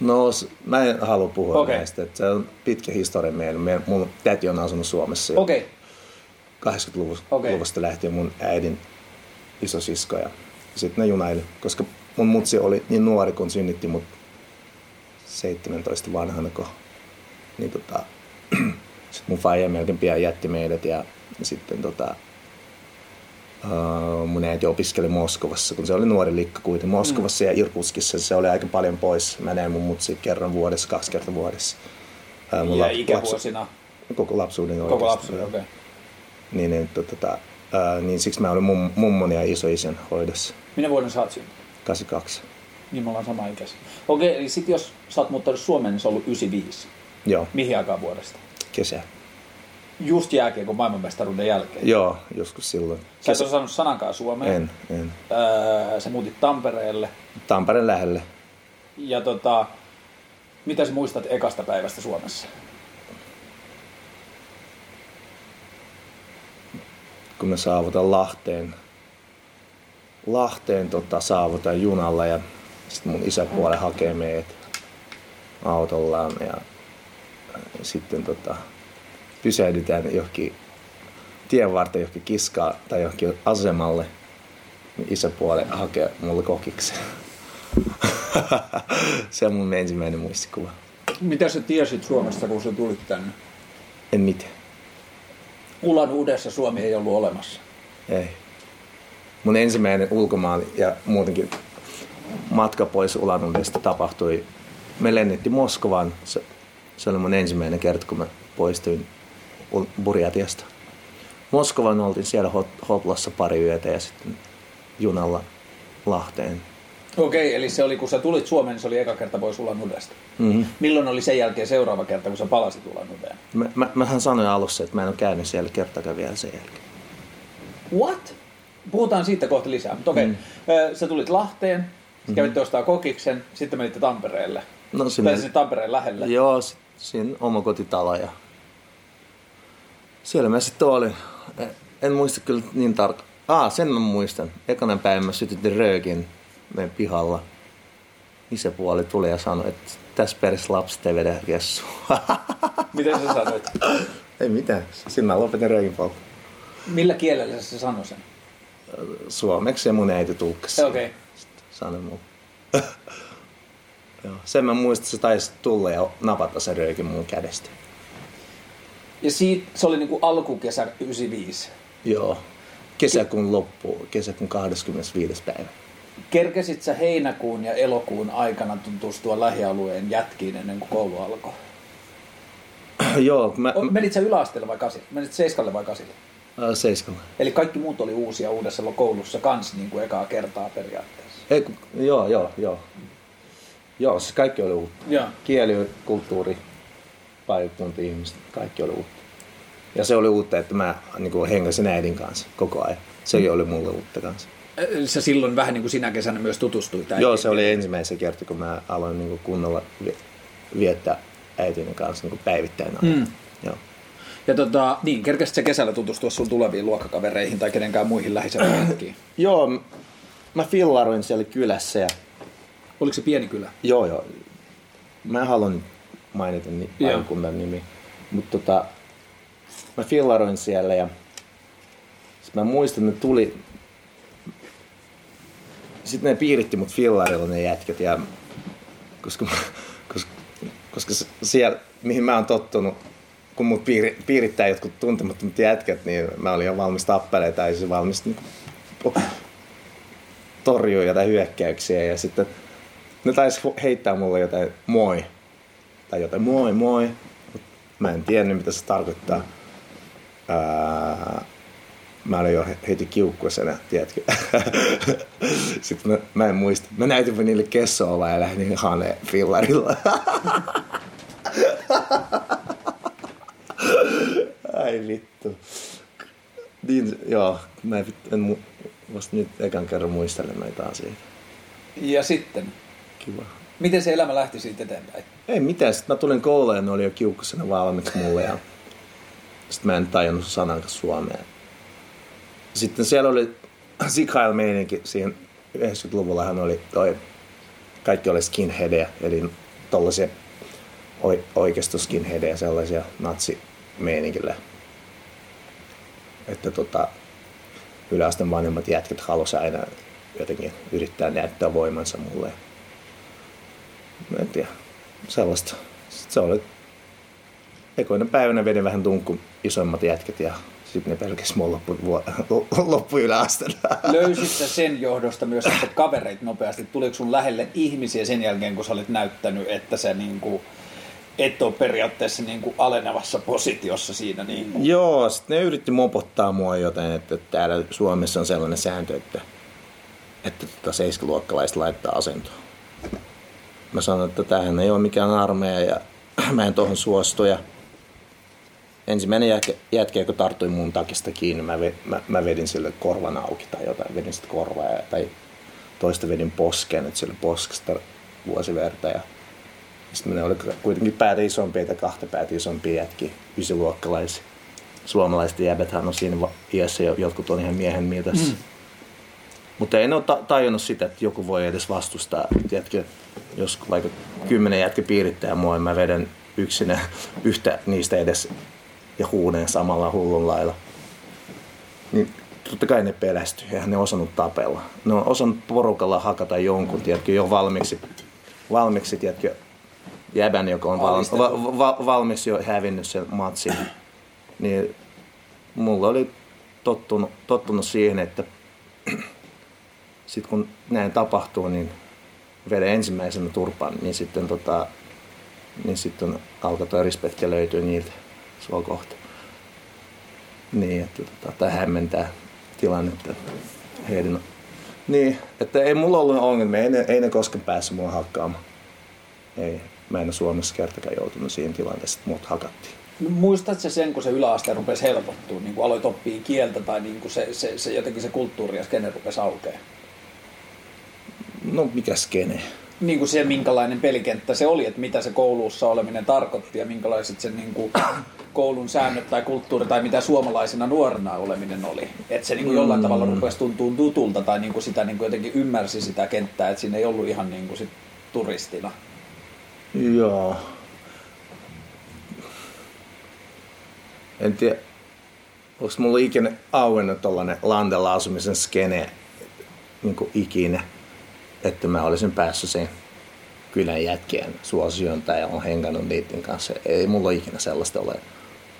No, mä en halua puhua okay. näistä. Että se on pitkä historia meillä. Me, mun täti on asunut Suomessa jo Okei. Okay. 80-luvusta Okei. luvusta lähtien mun äidin isosisko. Ja sitten ne junaili, koska mun mutsi oli niin nuori, kun synnytti mut 17 vanhana. Kun, niin tota, sitten mun faija melkein pian jätti meidät ja sitten tota, Uh, mun äiti opiskeli Moskovassa, kun se oli nuori likka kuitenkin Moskovassa mm. ja Irkutskissa. Se oli aika paljon pois. Mä näin mun mutsi kerran vuodessa, kaksi kertaa vuodessa. Uh, mun Ja lap- ikävuosina? Lapsu, koko lapsuuden Koko lapsuuden, okei. Okay. Niin, että, tota, ää, niin siksi mä olin mum, mummon ja isoisän hoidossa. Minä vuoden sä oot syntynyt? 82. Niin me ollaan sama ikäisiä. Okei, eli sit jos sä oot muuttanut Suomeen, niin se on ollut 95. Joo, Mihin aikaan vuodesta? kesä. Just jääkiekon maailmanmestaruuden jälkeen. Joo, joskus silloin. Sä et osannut sanankaan Suomeen. En, en. Öö, sä muutit Tampereelle. Tampereen lähelle. Ja tota, mitä sä muistat ekasta päivästä Suomessa? Kun me saavutaan Lahteen. Lahteen tota, saavutaan junalla ja sitten mun isäpuoli hakee meidät autollaan ja sitten tota, pysähdytään johonkin tien varten johonkin kiskaa tai johonkin asemalle. Niin isäpuoli hakee mulle kokiksen. Se on mun ensimmäinen muistikuva. Mitä sä tiesit Suomesta, kun sä tulit tänne? En mitään. Ulan uudessa Suomi ei ollut olemassa. Ei. Mun ensimmäinen ulkomaan ja muutenkin matka pois Ulanudesta tapahtui. Me lennettiin Moskovaan. Se, se oli mun ensimmäinen kerta, kun mä poistuin Burjatiasta. Moskovan oltiin siellä hoplassa pari yötä ja sitten junalla Lahteen. Okei, eli se oli, kun sä tulit Suomeen, niin se oli eka kerta pois Ulan Udesta. Mm-hmm. Milloin oli sen jälkeen seuraava kerta, kun sä palasit Ulan Udeen? Mä, mä, mähän sanoin alussa, että mä en ole käynyt siellä kertakaan vielä sen jälkeen. What? Puhutaan siitä kohta lisää, mutta okei. Mm. Sä tulit Lahteen, mm. kävitte ostaa kokiksen, sitten menitte Tampereelle. No Tai sinne, sinne Tampereen lähelle. Joo, siinä oma kotitalo ja siellä mä sitten olin. En- En muista kyllä niin tarkkaan. Ah, sen mä muistan. Ekana päivänä mä sytytin röökin meidän pihalla. Isäpuoli tuli ja sanoi, että tässä peressä lapset ei vedä kessua. Miten sä sanoit? ei mitään. Sitten mä lopetin röökin poltto. Millä kielellä se sanoi sen? Suomeksi ja mun äiti tulkkasi. Okei. Okay. Sanoi mulle. Joo. Sen mä muistan, että se taisi tulla ja napata se röökin mun kädestä. Ja siitä, se oli niinku alkukesä 95. Joo. Kesäkuun loppu, kesäkuun 25. päivä. Kerkesit sä heinäkuun ja elokuun aikana tutustua lähialueen jätkiin ennen kuin koulu alkoi? Joo, mä, Menit sä yläasteelle vai kasille? Menit seiskalle vai kasille? mä seiskalla. Eli kaikki muut oli uusia uudessa koulussa kans niin kuin ekaa kertaa periaatteessa. Ei, kun, joo, joo, joo. Joo, siis kaikki oli uutta. Joo. Kieli, kulttuuri, paikkakunta, ihmiset, kaikki oli uutta. Ja se oli uutta, että mä niin hengasin äidin kanssa koko ajan. Sekin oli mulle uutta kanssa. Sä silloin vähän niin kuin sinä kesänä myös tutustuit äitiin. Joo, se oli ensimmäisen kerta, kun mä aloin niin kunnolla vi- viettää äitini kanssa niin päivittäin. Mm. Joo. Ja tota, niin, kerkesit sä kesällä tutustua sun tuleviin luokkakavereihin tai kenenkään muihin lähisellä jätkiin? Joo, mä fillaroin siellä kylässä ja Oliko se pieni kylä? Joo, joo. Mä en halua nyt mainita ni- Joo. paikkakunnan nimi. Mutta tota, mä fillaroin siellä ja sit mä muistan, että tuli... Sitten ne piiritti mut fillarilla ne jätkät ja koska, koska, koska siellä, mihin mä oon tottunut, kun mut piiri, piirittää jotkut tuntemattomat jätkät, niin mä olin jo valmis tappelemaan tai se valmis niin torjua jotain hyökkäyksiä ja sitten ne taisi heittää mulle jotain moi. Tai jotain moi moi. Mä en tiennyt mitä se tarkoittaa. Ää, mä olin jo heti kiukkuisena, tiedätkö. Sitten mä, mä, en muista. Mä näytin niille kessoa ja lähdin hane fillarilla. Ai vittu. Niin, joo, mä en, en vasta nyt ekan kerran muistelen näitä asioita. Ja sitten? Kiva. Miten se elämä lähti siitä eteenpäin? Ei mitään. Sitten mä tulin kouluun ja ne oli jo kiukkusena valmiiksi mulle. Ja sitten mä en tajunnut sanankaan suomea. Sitten siellä oli sikail meininki siihen 90-luvullahan oli toi, kaikki oli skinheadeja, eli tollaisia oikeisto skinheadeja, sellaisia natsimeinikille. Että tota, yläasteen vanhemmat jätkät halusivat aina jotenkin yrittää näyttää voimansa mulle. Mä en tiedä, sellaista. Sitten se oli ekoinen päivänä vedin vähän tunkku isommat jätket ja sitten ne pelkäs mun loppu, loppu yläasteella. Löysit sen johdosta myös että kavereit nopeasti? Tuliko sun lähelle ihmisiä sen jälkeen, kun sä olit näyttänyt, että se niinku, et ole periaatteessa niin kuin alenevassa positiossa siinä. Niin kuin. Joo, sitten ne yritti mopottaa mua joten, että täällä Suomessa on sellainen sääntö, että, että tota 7-luokkalaiset laittaa asentoon. Mä sanoin, että tämähän ei ole mikään armeija ja mä en tuohon suostu. Ja ensimmäinen jätkä, jätkä, joka tarttui mun takista kiinni, mä, ve, mä, mä vedin sille korvan auki tai jotain, vedin sitten korvaa ja, tai toista vedin posken, että sille poskesta vuosiverta. Ja sitten ne oli kuitenkin päätä isompia tai kahta päätä isompia jätkiä, ysiluokkalaisia. Suomalaiset jäbethän on siinä iässä ja jotkut on ihan miehen mietassa. Mm. Mutta en ole ta- tajunnut sitä, että joku voi edes vastustaa. Tiedätkö, jos vaikka kymmenen jätkä piirittää mua, mä vedän yksinä yhtä niistä edes ja huuneen samalla hullun lailla. Niin totta kai ne pelästyy, eihän ne osannut tapella. Ne on osannut porukalla hakata jonkun, tiedätkö, jo valmiiksi, valmiiksi tiedätkö, jäbän, joka on val, va, va, valmis jo hävinnyt sen matsin. Niin mulla oli tottunut, tottunut siihen, että sitten kun näin tapahtuu, niin veden ensimmäisenä turpaan, niin sitten, tota, niin sitten alkaa respekti löytyy niiltä sua kohta. Niin, että tota, tai hämmentää tilannetta heidän. Niin, että ei mulla ollut ongelmia, ei ne, ei ne koskaan päässyt mua hakkaamaan. Ei, mä en ole Suomessa kertakaan joutunut siihen tilanteeseen, että mut hakattiin. No, muistatko sen, kun se yläaste rupesi helpottua, niin kun aloit oppia kieltä tai niin se, se, se, jotenkin se kulttuuri ja skene rupesi aukeaa? No mikä skene? Niin kuin se, minkälainen pelikenttä se oli, että mitä se koulussa oleminen tarkoitti ja minkälaiset sen niin kuin koulun säännöt tai kulttuuri tai mitä suomalaisena nuorena oleminen oli. Että se niin kuin jollain mm. tavalla rupesi tuntua tutulta tai niin kuin sitä niin kuin jotenkin ymmärsi sitä kenttää, että siinä ei ollut ihan niin kuin sit turistina. Joo. En tiedä, onko mulla ikinä auennut tollanen landella asumisen skene niin kuin ikinä, että mä olisin päässyt sen kylän jätkien suosioon tai on hengannut niiden kanssa. Ei mulla ikinä sellaista ole.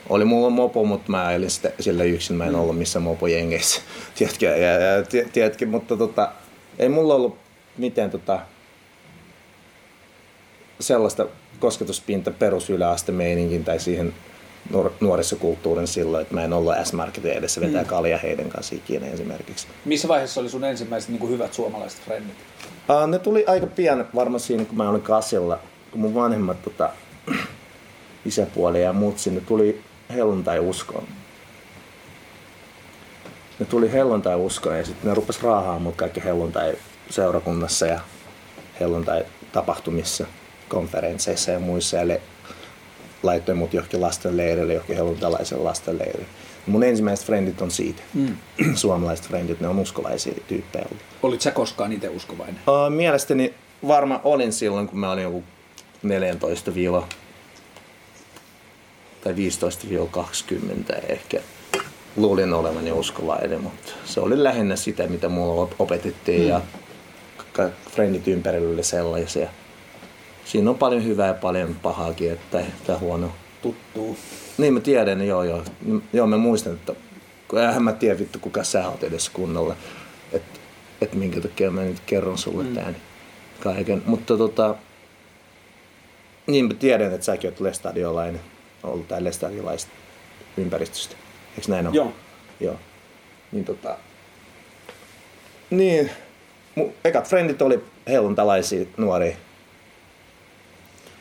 Oli mulla mopo, mutta mä elin sitä, sillä yksin. Mä en ollut missään mopojengeissä, tiedätkö, ja, ja, tiedätkö, mutta tota, ei mulla ollut mitään tota, sellaista kosketuspinta perusyläaste meininkin tai siihen nuorisokulttuurin silloin, että mä en ollut S-Marketin edessä vetää mm. kalja heidän kanssa ikinä esimerkiksi. Missä vaiheessa oli sun ensimmäiset niin kuin hyvät suomalaiset frendit? Uh, ne tuli aika pian varmaan siinä, kun mä olin kasilla, kun mun vanhemmat tota, isäpuoli ja muut sinne tuli helluntai uskoon. Ne tuli helluntai uskoon ja sitten ne rupes raahaamaan mut kaikki helluntai seurakunnassa ja helluntai tapahtumissa konferensseissa ja muissa le- laittoi mut johonkin lastenleirille, johonkin helluntalaisen lastenleirille. Mun ensimmäiset frendit on siitä. Mm. Suomalaiset frendit, ne on uskovaisia tyyppejä. Olit sä koskaan itse uskovainen? Uh, mielestäni varmaan olin silloin, kun mä olin joku 14 viiva tai 15-20 ehkä luulin olevani uskovainen, mutta se oli lähinnä sitä, mitä mulla opetettiin mm. ja frendit ympärillä oli sellaisia siinä on paljon hyvää ja paljon pahaakin, että tämä huono. Tuttuu. Niin mä tiedän, joo joo. Joo mä muistan, että eihän mä tiedä vittu kuka sä oot edes kunnolla. Et että minkä takia mä nyt kerron sulle mm. tämän kaiken. Mutta tota, niin mä tiedän, että säkin oot lestadiolainen, ollut tää lestadiolaista ympäristöstä. Eikö näin ole? Joo. Joo. Niin tota, niin, mun ekat frendit oli helluntalaisia nuoria.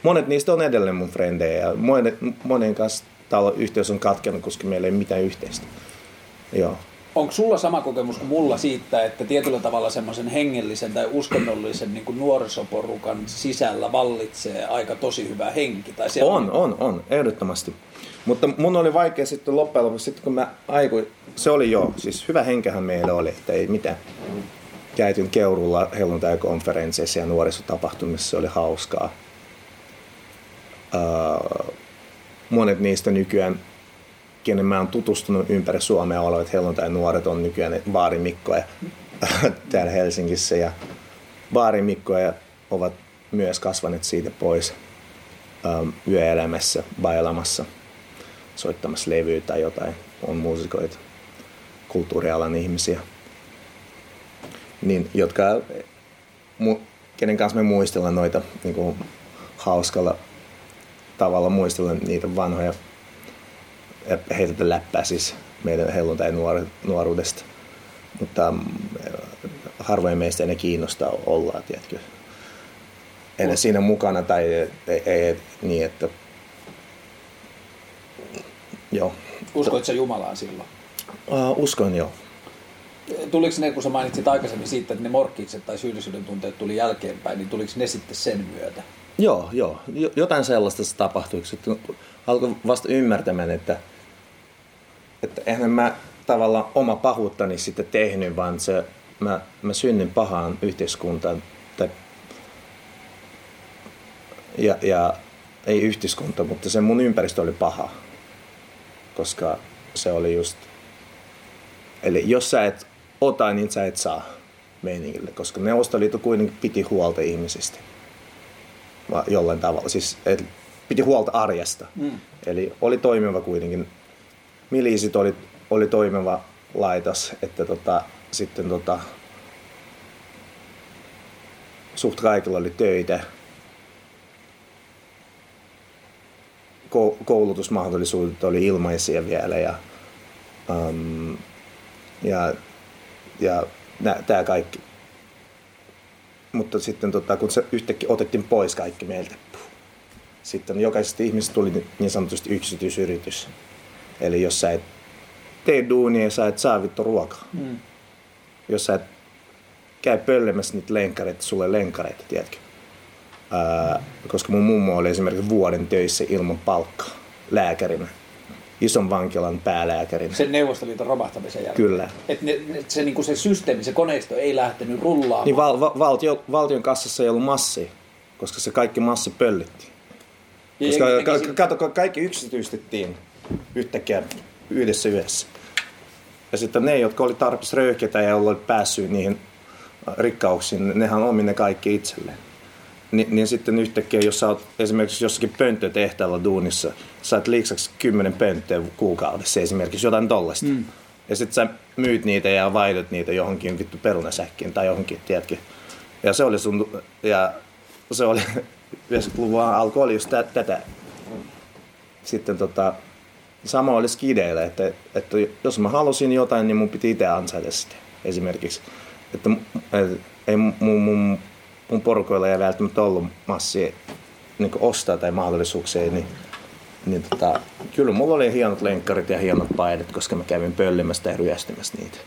Monet niistä on edelleen mun frendejä ja monen, monen kanssa talo yhteys on katkenut, koska meillä ei ole mitään yhteistä. Joo. Onko sulla sama kokemus kuin mulla siitä, että tietyllä tavalla semmoisen hengellisen tai uskonnollisen niin kuin nuorisoporukan sisällä vallitsee aika tosi hyvä henki? Tai siellä On, on, on, ehdottomasti. Mutta mun oli vaikea sitten loppujen lopuksi, sitten kun mä aikuin, se oli jo, siis hyvä henkehän meillä oli, että ei mitään. Käytin Keurulla helluntai-konferensseissa ja nuorisotapahtumissa, se oli hauskaa. Monet niistä nykyään, kenen mä oon tutustunut ympäri Suomea olevat helluntai-nuoret on nykyään baarimikkoja täällä Helsingissä ja baarimikkoja ovat myös kasvaneet siitä pois yöelämässä, bailamassa, soittamassa levyä tai jotain, on muusikoita, kulttuurialan ihmisiä, niin, jotka, kenen kanssa me muistellaan noita niin kuin, hauskalla tavalla muistella niitä vanhoja heitä läppää siis meidän helluntai nuoruudesta. Mutta mm, harvoin meistä enää kiinnostaa olla, tiedätkö. Enää siinä mukana tai ei, ei niin, että joo. Uskoitko Jumalaan silloin? Uh, uskon joo. Tuliko ne, kun sä mainitsit aikaisemmin siitä, että ne morkkikset tai syyllisyyden tunteet tuli jälkeenpäin, niin tuliko ne sitten sen myötä? Joo, joo. Jotain sellaista se tapahtui. Sitten alkoi vasta ymmärtämään, että, että eihän mä tavallaan oma pahuuttani sitten tehnyt, vaan se, mä, mä synnyin pahaan yhteiskuntaan. Tai, ja, ja ei yhteiskunta, mutta se mun ympäristö oli paha. Koska se oli just... Eli jos sä et ota, niin sä et saa meiningille, koska Neuvostoliitto kuitenkin piti huolta ihmisistä jollain tavalla. Siis et, piti huolta arjesta. Mm. Eli oli toimiva kuitenkin. Miliisit oli, oli toimiva laitos, että tota, sitten tota, suht kaikilla oli töitä. Koulutusmahdollisuudet oli ilmaisia vielä ja, um, ja, ja tämä kaikki mutta sitten tota, kun se yhtäkkiä otettiin pois kaikki meiltä, sitten jokaisesta ihmisestä tuli niin sanotusti yksityisyritys. Eli jos sä et tee duunia, sä et saa vittu ruokaa. Mm. Jos sä et käy pöllemässä niitä lenkareita, sulle lenkareita, tiedätkö? Ää, koska mun mummo oli esimerkiksi vuoden töissä ilman palkkaa lääkärinä ison vankilan päälääkärin. Sen Neuvostoliiton romahtamisen jälkeen. Kyllä. Et ne, se, niin kuin se systeemi, se koneisto ei lähtenyt rullaamaan. Niin val, va, valtio, valtion kassassa ei ollut massi, koska se kaikki massi pöllittiin. Ja koska ka, ka, kato, kaikki yksityistettiin yhtäkkiä yhdessä yhdessä. Ja sitten ne, jotka oli tarpeeksi röyhkeitä ja oli päässyt niihin rikkauksiin, nehän omi ne kaikki itselleen. Ni, niin sitten yhtäkkiä, jos sä oot esimerkiksi jossakin pönttötehtaalla duunissa, saat liiksaksi kymmenen pönttöä kuukaudessa esimerkiksi jotain tollasta. Mm. Ja sitten sä myyt niitä ja vaihdat niitä johonkin vittu perunasäkkiin tai johonkin, tiedätkö. Ja se oli sun, ja se oli 90-luvun alku oli just tätä. Sitten tota, sama oli skideillä, että, että jos mä halusin jotain, niin mun piti itse ansaita sitä esimerkiksi. Että, että ei mun, mun mun porukoilla ei välttämättä ollut massia niin ostaa tai mahdollisuuksia, niin, niin tota, kyllä mulla oli hienot lenkkarit ja hienot paidat, koska mä kävin pöllimästä ja ryöstämässä niitä.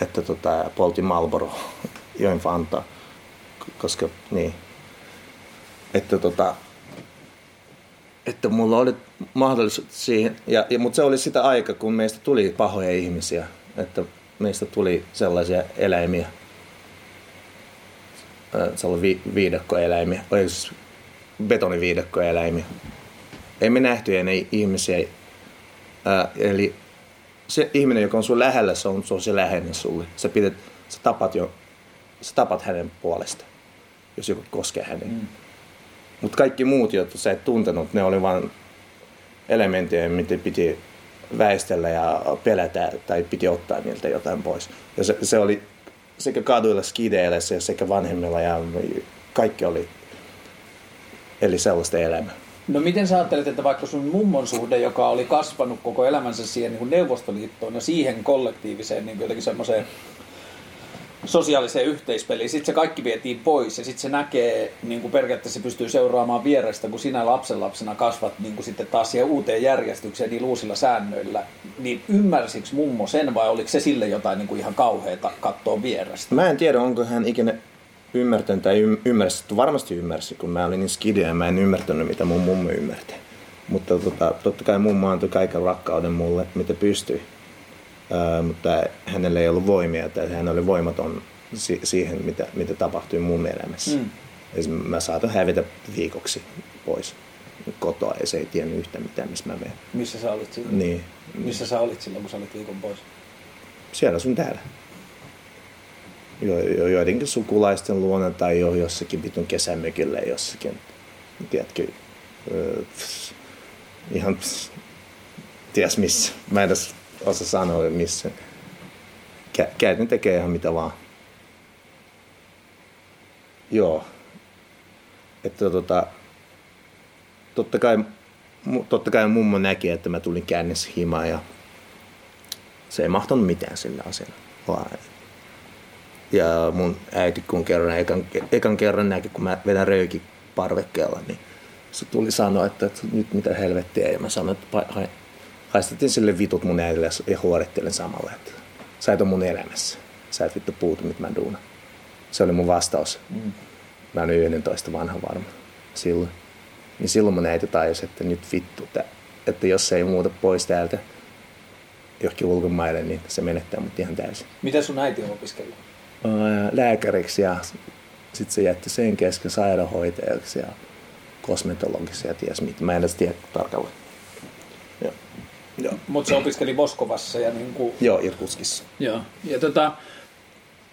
Että tota, poltin Marlboro, join Fanta, koska niin. Että tota, että mulla oli mahdollisuus siihen, ja, ja, mutta se oli sitä aika, kun meistä tuli pahoja ihmisiä, että meistä tuli sellaisia eläimiä, se oli vi- viidakkoeläimiä, siis betoniviidakkoeläimiä. Ei me nähty enää ihmisiä. Ää, eli se ihminen, joka on sun lähellä, se on, se on se läheinen sulle. Sä, pidet, sä, tapat jo, sä tapat hänen puolesta, jos joku koskee hänen. Mm. Mutta kaikki muut, joita sä et tuntenut, ne oli vain elementtejä, mitä piti väistellä ja pelätä tai piti ottaa niiltä jotain pois. Ja se, se oli sekä kaduilla skideillä sekä vanhemmilla ja kaikki oli, eli sellaista elämää. No miten sä ajattelet, että vaikka sun mummon suhde, joka oli kasvanut koko elämänsä siihen niin kuin Neuvostoliittoon ja siihen kollektiiviseen niin jotenkin semmoiseen sosiaaliseen yhteispeliin, sitten se kaikki vietiin pois ja sitten se näkee, niin kuin periaatteessa pystyy seuraamaan vierestä, kun sinä lapsenlapsena kasvat niin kuin sitten taas siihen uuteen järjestykseen niillä uusilla säännöillä, niin ymmärsikö mummo sen vai oliko se sille jotain niin kuin ihan kauheata katsoa vierestä? Mä en tiedä, onko hän ikinä ymmärtänyt tai ymmärsi, varmasti ymmärsi, kun mä olin niin skidia ja mä en ymmärtänyt, mitä mun mummo ymmärti. Mutta tota, totta kai mummo antoi kaiken rakkauden mulle, mitä pystyi. Ää, mutta hänellä ei ollut voimia, että hän oli voimaton si- siihen, mitä, mitä tapahtui mun elämässä. Mm. mä saatoin hävitä viikoksi pois kotoa ja se ei tiennyt yhtään mitään, missä mä menen. Missä sä olit silloin? Niin. Missä sä olit silloin, kun sä olit viikon pois? Siellä sun täällä joidenkin sukulaisten luona tai jo jossakin vitun kesämökillä jossakin. Tiedätkö, ihan ties missä. Mä en edes osaa sanoa missä. Kä, käytin tekee ihan mitä vaan. Joo. Että tota, totta kai, totta kai mummo näki, että mä tulin käännissä himaan ja se ei mahtanut mitään sillä asialla. Vaan ja mun äiti kun kerran, ekan, ekan kerran näki, kun mä vedän röyki parvekkeella, niin se tuli sanoa, että, että nyt mitä helvettiä. Ja mä sanoin, että haistettiin sille vitut mun äidille ja huorittelen samalla, että sä et ole mun elämässä. Sä et vittu puutu, mitä mä duunan. Se oli mun vastaus. Mm. Mä olin 11 vanha varma silloin. Niin silloin mun äiti tajusi, että nyt vittu, että jos se ei muuta pois täältä johonkin ulkomaille, niin se menettää mut ihan täysin. Mitä sun äiti on opiskellut? Lääkäriksi ja sitten se jätti sen kesken sairaanhoitajaksi ja kosmetologiksi ja ties mitä. Mä en edes tiedä tarkalleen. Mutta se opiskeli Moskovassa ja niin kuin... Joo, Irkutskissa. Joo. Ja tota,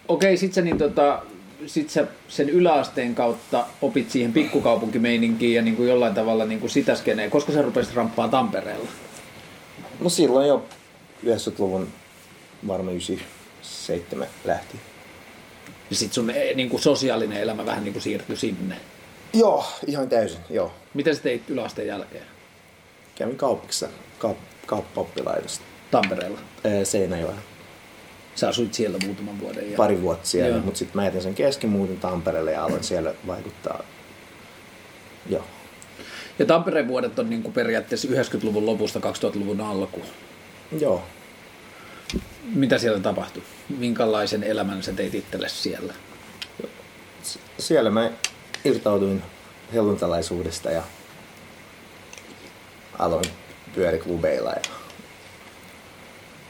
okei, sit sä, niin tota, sit sä sen yläasteen kautta opit siihen pikkukaupunkimeininkiin ja niin kuin jollain tavalla niin kuin sitä skeneen. Koska sä rupesit ramppaa Tampereella? No silloin jo 90-luvun varmaan 97 lähti niin sitten sun eh, niin kuin sosiaalinen elämä vähän niin kuin siirtyi sinne. Joo, ihan täysin, joo. Mitä sä teit yläasteen jälkeen? Kävin kaupassa, kaup- kauppaoppilaitosta. Tampereella? Seinäjoella. Sä asuit siellä muutaman vuoden? Ja... Pari vuotta siellä, mutta sitten mä jätin sen kesken, muutin Tampereelle ja aloin siellä vaikuttaa. Joo. Ja Tampereen vuodet on niin kuin periaatteessa 90-luvun lopusta 2000-luvun alku. Joo, mitä siellä tapahtui? Minkälaisen elämän sä teit itsellesi siellä? Siellä mä irtauduin helluntalaisuudesta ja aloin pyöriklubeilla ja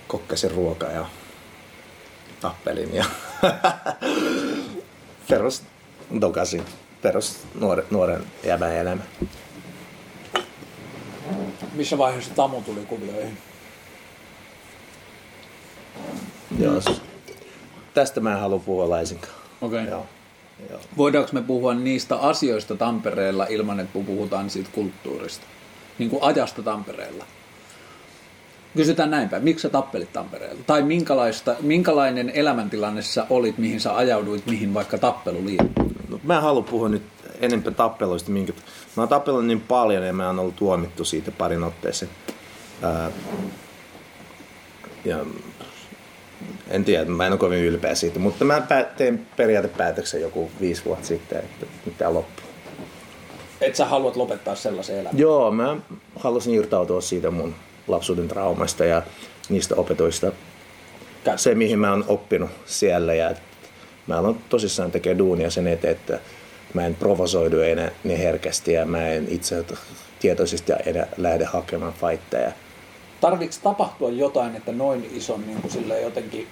kokkasin ruokaa ja tappelin ja perus dokasin perus nuoren, nuoren jäbän elämä. Missä vaiheessa Tamu tuli kuvioihin? Joo. Tästä mä en halua puhua laisinkaan. Okei. Okay. Joo. Joo. Voidaanko me puhua niistä asioista Tampereella ilman, että puhutaan siitä kulttuurista? Niin kuin ajasta Tampereella. Kysytään näin päin, miksi sä tappelit Tampereella? Tai minkälaista, minkälainen elämäntilanne sä olit, mihin sä ajauduit, mihin vaikka tappelu liittyy? No, mä en halua puhua nyt enemmän tappeluista. Minkä... Mä oon tappellut niin paljon ja mä oon ollut tuomittu siitä parin otteeseen. Ää... Ja en tiedä, mä en ole kovin ylpeä siitä, mutta mä tein periaatepäätöksen joku viisi vuotta sitten, että mitä loppuu. Et sä haluat lopettaa sellaisen elämän? Joo, mä halusin irtautua siitä mun lapsuuden traumasta ja niistä opetuista. Se, mihin mä oon oppinut siellä ja mä aloin tosissaan tekemään duunia sen eteen, että mä en provosoidu enää niin herkästi ja mä en itse tietoisesti enää lähde hakemaan fightteja tarvitsi tapahtua jotain, että noin ison niin kuin sille jotenkin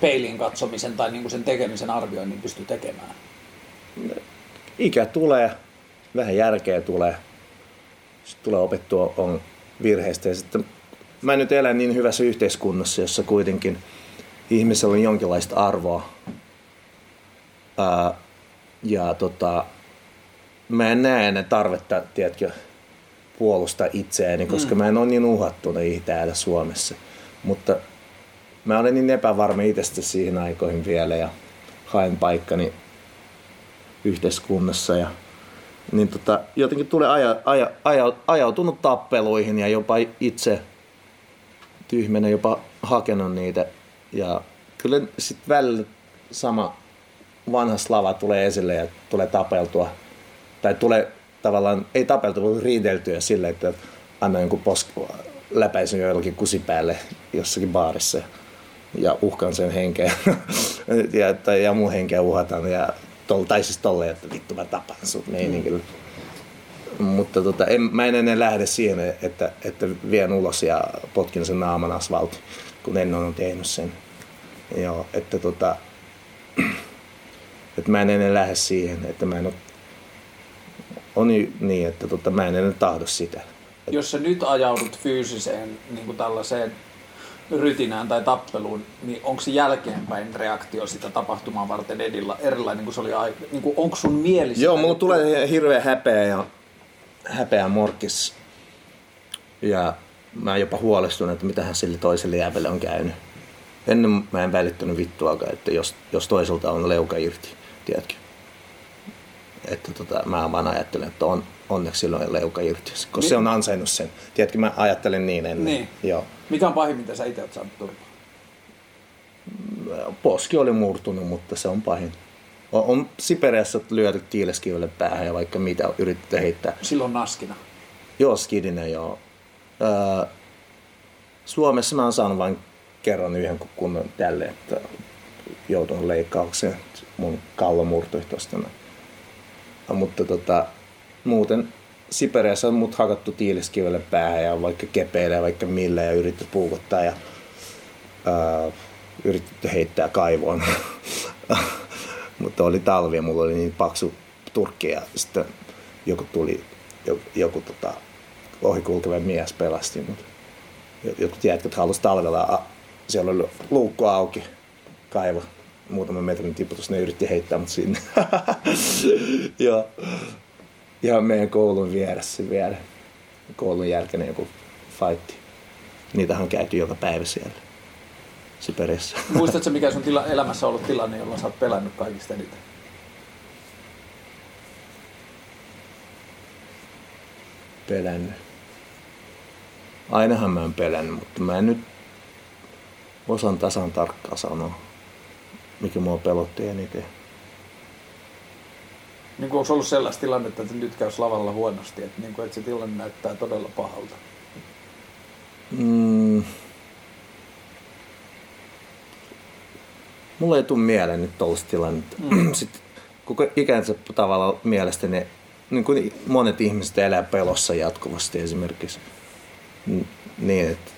peilin katsomisen tai niin kuin sen tekemisen arvioinnin pystyy tekemään? Ikä tulee, vähän järkeä tulee, sitten tulee opettua on virheistä ja sitten mä nyt elän niin hyvässä yhteiskunnassa, jossa kuitenkin ihmisellä on jonkinlaista arvoa. Ää, ja tota, mä en näe enää tarvetta, tiedätkö, puolustaa itseäni, koska mm. mä en ole niin uhattuna täällä Suomessa. Mutta mä olin niin epävarma itsestä siihen aikoihin vielä ja haen paikkani yhteiskunnassa ja niin tota, jotenkin tulee aja, aja, aja, ajautunut tappeluihin ja jopa itse tyhmänä jopa hakenut niitä. Ja kyllä sitten välillä sama vanha slava tulee esille ja tulee tapeltua. Tai tulee tavallaan, ei tapeltua, mutta riideltyä sille, että anna jonkun posk- läpäisen jollakin kusipäälle jossakin baarissa ja uhkan sen henkeä ja, tai, ja mun henkeä uhataan ja tol, tai siis tolleen, että vittu mä tapan sut meiningillä. Mm. Mutta tota, en, mä en enää lähde siihen, että, että vien ulos ja potkin sen naaman asfaltti, kun en ole tehnyt sen. Joo, että tota, että mä en enää lähde siihen, että mä en ole, on niin, että tota, mä en enää tahdo sitä. Jos sä nyt ajaudut fyysiseen niin kuin tällaiseen rytinään tai tappeluun, niin onko se jälkeenpäin reaktio sitä tapahtumaa varten edillä erilainen kuin se oli aika? Niin kuin, onko sun mieli Joo, mulla tulee hirveä häpeä ja häpeä morkis. Ja mä jopa huolestun, että mitähän sille toiselle jäävelle on käynyt. Ennen mä en välittänyt vittuakaan, että jos, jos toiselta on leuka irti, tiedätkö? Että tota, mä vaan ajattelen, että on, onneksi silloin leuka irti, koska Mi- se on ansainnut sen. Tiedätkö, mä ajattelen niin ennen. Niin. Joo. Mikä on pahin, mitä sä itse oot saanut turpaa? Poski oli murtunut, mutta se on pahin. On, on Siperiassa lyöty tiileskivelle päähän ja vaikka mitä yritetty heittää. Silloin naskina? Joo, skidinen joo. Öö, Suomessa mä oon saanut vain kerran yhden kunnon tälle, että joutunut leikkaukseen. Mun kallo murtui tuosta. Mutta tota, muuten Siperiassa on mut hakattu tiiliskivelle päähän ja vaikka kepeillä ja vaikka millä ja yritetty puukottaa ja ää, yritetty heittää kaivoon. Mutta oli talvi ja mulla oli niin paksu turkki ja sitten joku tuli, joku, joku tota, ohikulkeva mies pelasti mut. Jotkut jätkät halusi talvella, siellä oli luukku auki, kaivo, muutaman metrin tiputus, ne yritti heittää mut sinne. Joo ihan meidän koulun vieressä vielä. Koulun jälkeen joku fightti. Niitähän on käyty joka päivä siellä Siperiassa. Muistatko, mikä sun tila- elämässä on ollut tilanne, jolloin sä oot pelännyt kaikista eniten? Pelännyt. Ainahan mä en pelännyt, mutta mä en nyt osan tasan tarkkaan sanoa, mikä mua pelotti eniten niin kuin onko ollut sellaista tilannetta, että nyt käy lavalla huonosti, että, niin kuin, että se tilanne näyttää todella pahalta? Mm. Mulla ei tule mieleen nyt tuollaista tilannetta. Mm. Sitten koko ikänsä tavalla mielestäni niin kuin monet ihmiset elää pelossa jatkuvasti esimerkiksi. Niin, että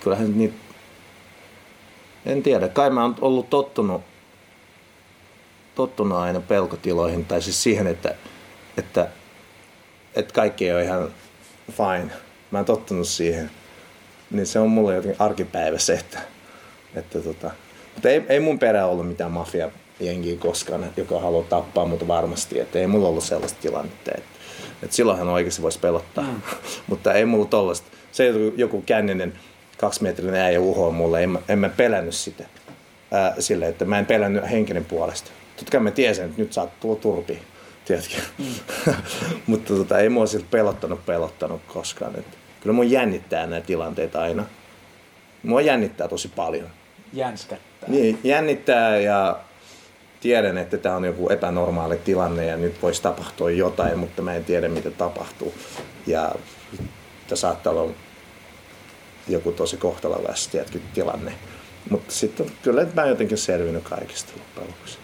kyllähän niitä, en tiedä, kai mä oon ollut tottunut tottunut aina pelkotiloihin, tai siis siihen, että, että, että kaikki on ihan fine. Mä oon tottunut siihen. Niin se on mulle jotenkin arkipäivä se, että, että tota, mutta ei, ei mun perä ollut mitään mafia jengiä koskaan, joka haluaa tappaa mutta varmasti. Että ei mulla ollut sellaista tilannetta. Että, että silloinhan oikeasti voisi pelottaa. Mm. mutta ei mulla tollaista. Se joku känninen kaksimetrinen äijä uhoa mulle, en, en mä pelännyt sitä. Ää, sille, että mä en pelännyt henkinen puolesta totta kai mä tiesin, että nyt saat tulla turpi, tiedätkö? Mm. Mutta tota, ei mua siltä pelottanut pelottanut koskaan. Et kyllä mua jännittää nämä tilanteet aina. Mua jännittää tosi paljon. Jänskättää. Niin, jännittää ja tiedän, että tämä on joku epänormaali tilanne ja nyt voisi tapahtua jotain, mutta mä en tiedä mitä tapahtuu. Ja tämä saattaa olla joku tosi kohtalainen tilanne. Mutta sitten kyllä mä jotenkin selvinnyt kaikista loppujen lopuksi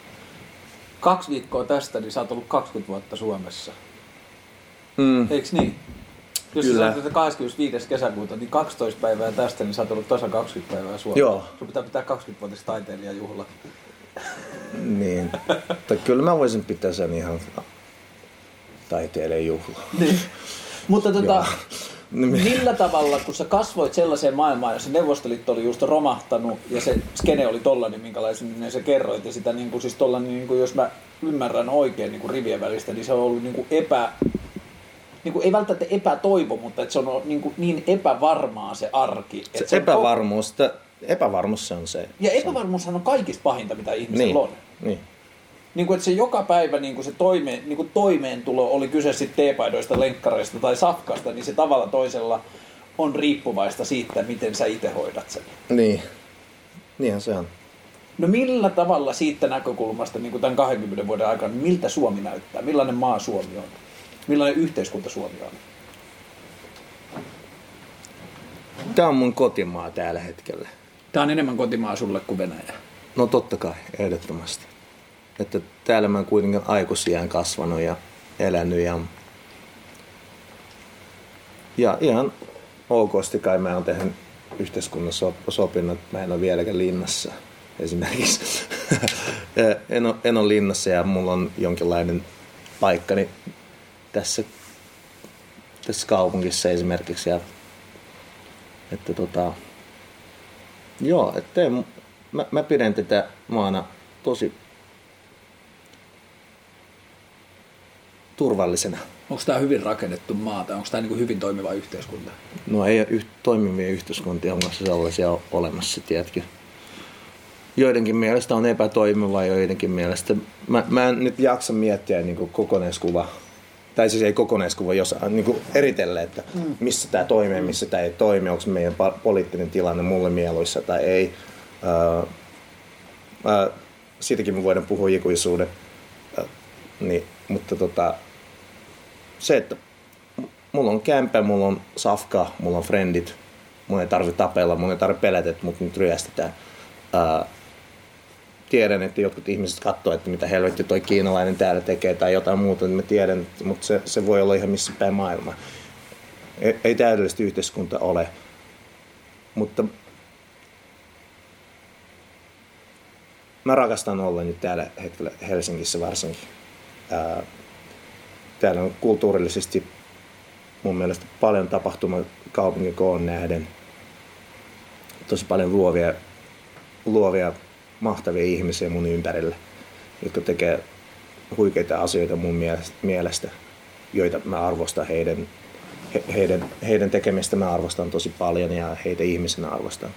kaksi viikkoa tästä, niin sä oot ollut 20 vuotta Suomessa. Mm. Eiks niin? Jos Kyllä. sä 25. kesäkuuta, niin 12 päivää tästä, niin sä oot ollut tasa 20 päivää Suomessa. Joo. Sun pitää pitää 20-vuotias taiteilijajuhla. niin. tai kyllä mä voisin pitää sen ihan taiteilijajuhla. niin. Mutta tota. Millä tavalla, kun sä kasvoit sellaiseen maailmaan, jossa Neuvostoliitto oli just romahtanut ja se skene oli tollainen, minkälaisen niin sä kerroit, ja sitä niin kuin, siis tollainen, niin kuin, jos mä ymmärrän oikein niin kuin rivien välistä, niin se on ollut niin kuin epä, niin kuin, ei välttämättä epätoivo, mutta että se on niin, kuin, niin epävarmaa se arki. Se, se epävarmuus, on... Epävarmuus se on se. Ja epävarmuushan on kaikista pahinta, mitä ihmisellä Niin, on. niin. Niin kuin, että se joka päivä niin kuin se toime, niin kuin toimeentulo, oli kyse sitten teepaidoista, lenkkareista tai safkasta, niin se tavalla toisella on riippuvaista siitä, miten sä itse hoidat sen. Niin. Niinhän se on. No millä tavalla siitä näkökulmasta niin kuin tämän 20 vuoden aikana, miltä Suomi näyttää? Millainen maa Suomi on? Millainen yhteiskunta Suomi on? Tämä on mun kotimaa tällä hetkellä. Tämä on enemmän kotimaa sulle kuin Venäjä. No totta kai, ehdottomasti. Että täällä mä kuitenkin aikuisiään kasvanut ja elänyt ja, ja ihan okosti kai mä oon tehnyt yhteiskunnassa op- sopinnut, että mä en ole vieläkään linnassa esimerkiksi. en, ole, en ole linnassa ja mulla on jonkinlainen paikkani tässä, tässä kaupungissa esimerkiksi. Ja, että tota, Joo, että mä, mä pidän tätä maana tosi turvallisena. Onko tämä hyvin rakennettu maa tai onko tämä niin hyvin toimiva yhteiskunta? No ei ole toimivia yhteiskuntia onko sellaisia olemassa, tiedätkö? Joidenkin mielestä on epätoimiva, joidenkin mielestä... Mä, mä en nyt jaksa miettiä niin kokonaiskuva, tai siis ei kokonaiskuva, jos niin kuin eritellä, että missä tämä toimii missä tämä ei toimi, onko meidän poliittinen tilanne mulle mieluissa tai ei. Uh, uh, siitäkin me voidaan puhua ikuisuuden. Uh, niin, mutta tota, se, että mulla on kämpä, mulla on safka, mulla on friendit, mun ei tarvitse tapella, mun ei tarvitse pelätä, että mut nyt ryöstetään. Uh, tiedän, että jotkut ihmiset katsoo, että mitä helvetti toi kiinalainen täällä tekee tai jotain muuta, niin mä tiedän, mutta se, se voi olla ihan missä päin maailma. Ei, ei täydellistä yhteiskunta ole, mutta mä rakastan olla nyt täällä hetkellä Helsingissä varsinkin. Ää, täällä on kulttuurillisesti mun mielestä paljon tapahtuma kaupungin koon nähden. Tosi paljon luovia, luovia mahtavia ihmisiä mun ympärillä, jotka tekee huikeita asioita mun mielestä, joita mä arvostan heidän, he, heidän, heidän tekemistä mä arvostan tosi paljon ja heitä ihmisenä arvostan.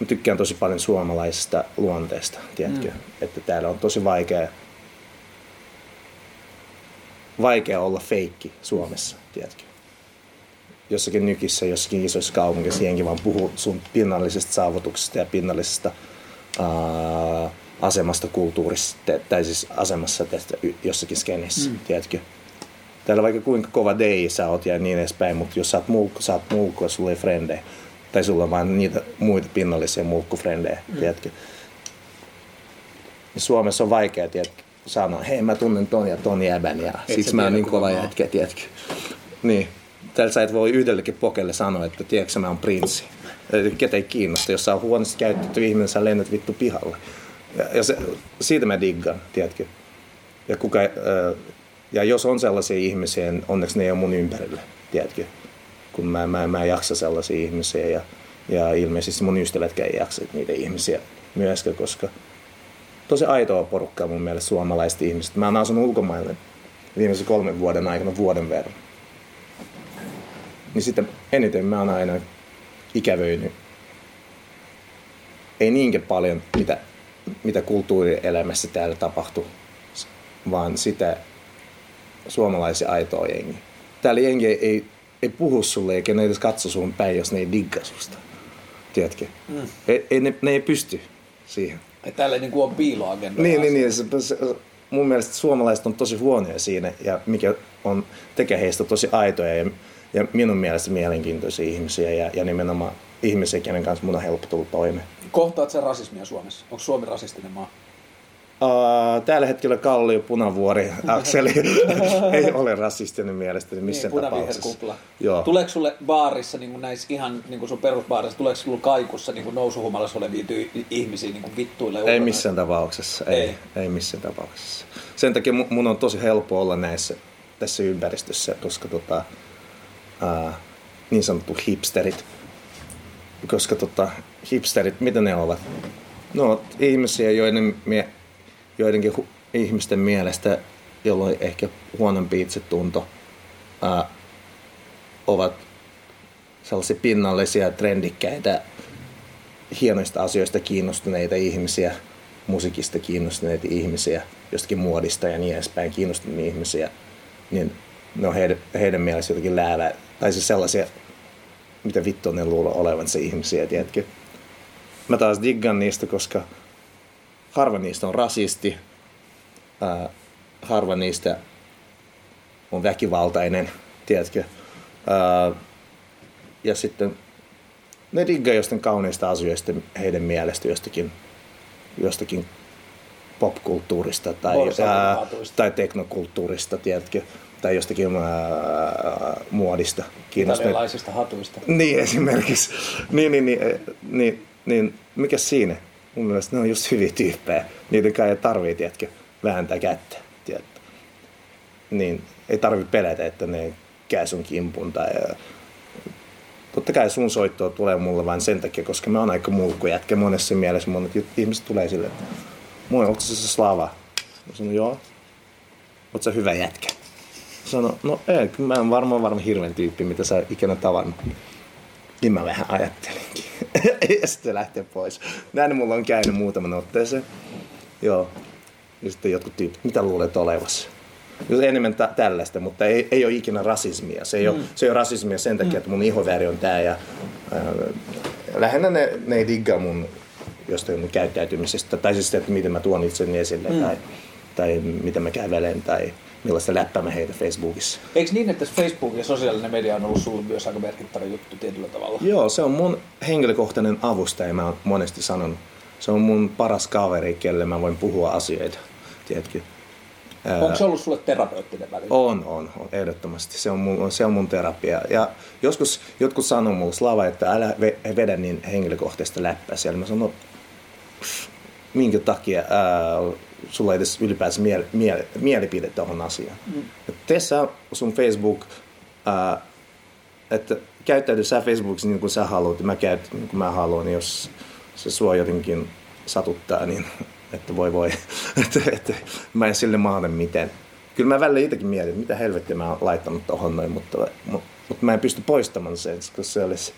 Mä tykkään tosi paljon suomalaisesta luonteesta, tiedätkö? Mm. Että täällä on tosi vaikea, vaikea olla feikki Suomessa, tiedätkö? Jossakin nykissä, jossakin isoissa kaupungissa jenkin vaan puhuu sun pinnallisesta saavutuksesta ja pinnallisesta uh, asemasta kulttuurissa, tai siis asemassa tästä jossakin skenissä, mm. tiedätkö? Täällä vaikka kuinka kova dei sä oot ja niin edespäin, mutta jos sä oot mulkku, sä oot mulkku ja sulla ei frendejä. Tai sulla on vaan niitä muita pinnallisia mulkkufrendejä, mm. tiedätkö? Ja Suomessa on vaikea, tiedätkö, sanoa, hei mä tunnen ton ja ton jäbän ja et siksi mä oon niin kova jätkä, tiedätkö? Niin. Täällä sä et voi yhdellekin pokelle sanoa, että tiedätkö mä oon prinssi. Ketä ei kiinnosta, jos sä oot huonosti käytetty ihminen, sä lennät vittu pihalle. Ja, ja se, siitä mä diggaan, tiedätkö? Ja, kuka, ja jos on sellaisia ihmisiä, niin onneksi ne ei ole mun ympärillä, tiedätkö? Kun mä, mä, mä en jaksa sellaisia ihmisiä ja, ja ilmeisesti mun ystävätkään ei jaksa niitä ihmisiä myöskään, koska tosi aitoa porukkaa mun mielestä suomalaiset ihmiset. Mä oon asunut ulkomaille viimeisen kolmen vuoden aikana vuoden verran. Niin sitten eniten mä oon aina ikävöinyt. Ei niinkään paljon, mitä, mitä kulttuurielämässä täällä tapahtuu, vaan sitä suomalaisia aitoa jengi. Täällä jengi ei, ei, ei puhu sulle eikä ne edes katso sun päin, jos ne ei digga susta. Tiedätkö? Mm. Ei, ei, ne, ne ei pysty siihen. Että täällä niin on piiloagenda. Niin, niin, niin. Se, se, mun mielestä suomalaiset on tosi huonoja siinä ja mikä on, tekee heistä tosi aitoja ja, ja minun mielestä mielenkiintoisia ihmisiä ja, ja nimenomaan ihmisiä, kenen kanssa mun on helppo tulla toimeen. Kohtaat sen rasismia Suomessa? Onko Suomi rasistinen maa? Uh, tällä hetkellä Kallio Punavuori Akseli ei ole rasistinen mielestäni missään niin, tapauksessa. Joo. Tuleeko sulle baarissa, niin näissä ihan niin kuin sun perusbaarissa, tuleeko sulle kaikussa niin nousuhumalassa olevia ty- ihmisiä niin kuin vittuille? Ei missään tapauksessa, ei, ei. ei missään tapauksessa. Sen takia mun on tosi helppo olla näissä tässä ympäristössä, koska tota, uh, niin sanottu hipsterit, koska tota, hipsterit, mitä ne ovat? No, ihmisiä, joiden mie- joidenkin hu- ihmisten mielestä, jolloin ehkä huonompi itsetunto, ää, ovat sellaisia pinnallisia, trendikkäitä hienoista asioista kiinnostuneita ihmisiä, musiikista kiinnostuneita ihmisiä, jostakin muodista ja niin edespäin kiinnostuneita ihmisiä, niin ne on heidän, heidän mielestä jotenkin läävä, tai siis sellaisia, mitä vittu ne luulee olevansa ihmisiä, tiedätkö? Mä taas diggan niistä, koska harva niistä on rasisti, ää, harva niistä on väkivaltainen, tiedätkö? Ää, ja sitten ne diggaa jostain kauneista asioista heidän mielestä jostakin, jostakin popkulttuurista tai, ää, tai teknokulttuurista, tiedätkö? Tai jostakin ää, muodista. Italialaisista hatuista. Niin, esimerkiksi. niin, niin, niin, niin, niin, mikä siinä? Mun mielestä ne on just hyviä tyyppejä. Niitä kai ei tarvii, tiedätkö, vääntää kättä. Tiedätkö? Niin, ei tarvi pelätä, että ne käy sun kimpun tai totta kai sun soittoa tulee mulle vain sen takia, koska mä oon aika mulkku jätkä monessa mielessä. Monet ihmiset tulee sille, että moi, onko se Slava? Mä sanon, joo. Oot sä hyvä jätkä? Sano, no ei, mä en varmaan varmaan hirveän tyyppi, mitä sä ikinä tavannut. Niin mä vähän ajattelinkin. ja sitten lähtee pois. Näin mulla on käynyt muutaman otteeseen. Joo. Ja sitten jotkut tyypit, mitä luulet olevassa? Jos enemmän tä- tällaista, mutta ei, ei ole ikinä rasismia. Se ei, mm. ole, se ei ole rasismia sen takia, että mun ihoväri on tää. Ja, äh, lähinnä ne, ne ei diggaa mun jostain mun käyttäytymisestä. Tai siis että miten mä tuon itseni esille. Mm. Tai, tai miten mä kävelen. Tai millaista läppää mä heitä Facebookissa. Eikö niin, että Facebook ja sosiaalinen media on ollut sulle myös aika merkittävä juttu tietyllä tavalla? Joo, se on mun henkilökohtainen avustaja, mä oon monesti sanonut. Se on mun paras kaveri, kelle mä voin puhua asioita, tiedätkö? Onko se ollut sulle terapeuttinen väline? On, on, on, ehdottomasti. Se on, mun, se on mun terapia. Ja joskus jotkut sanoo mulle, Slava, että älä vedä niin henkilökohtaista läppää siellä. Mä sanon, minkä takia ää, sulla ei edes ylipäänsä miel, miel, mielipide tuohon asiaan. Mm. Tee sä sun Facebook, ää, että käyttäydy sä Facebookissa niin kuin sä haluat, ja mä käytän niin kuin mä haluan, niin jos se sua jotenkin satuttaa, niin että voi voi, että, että mä en sille mahda miten. Kyllä mä välillä itsekin mietin, että mitä helvettiä mä oon laittanut tohon noin, mutta, mutta, mutta mä en pysty poistamaan sen, koska se olisi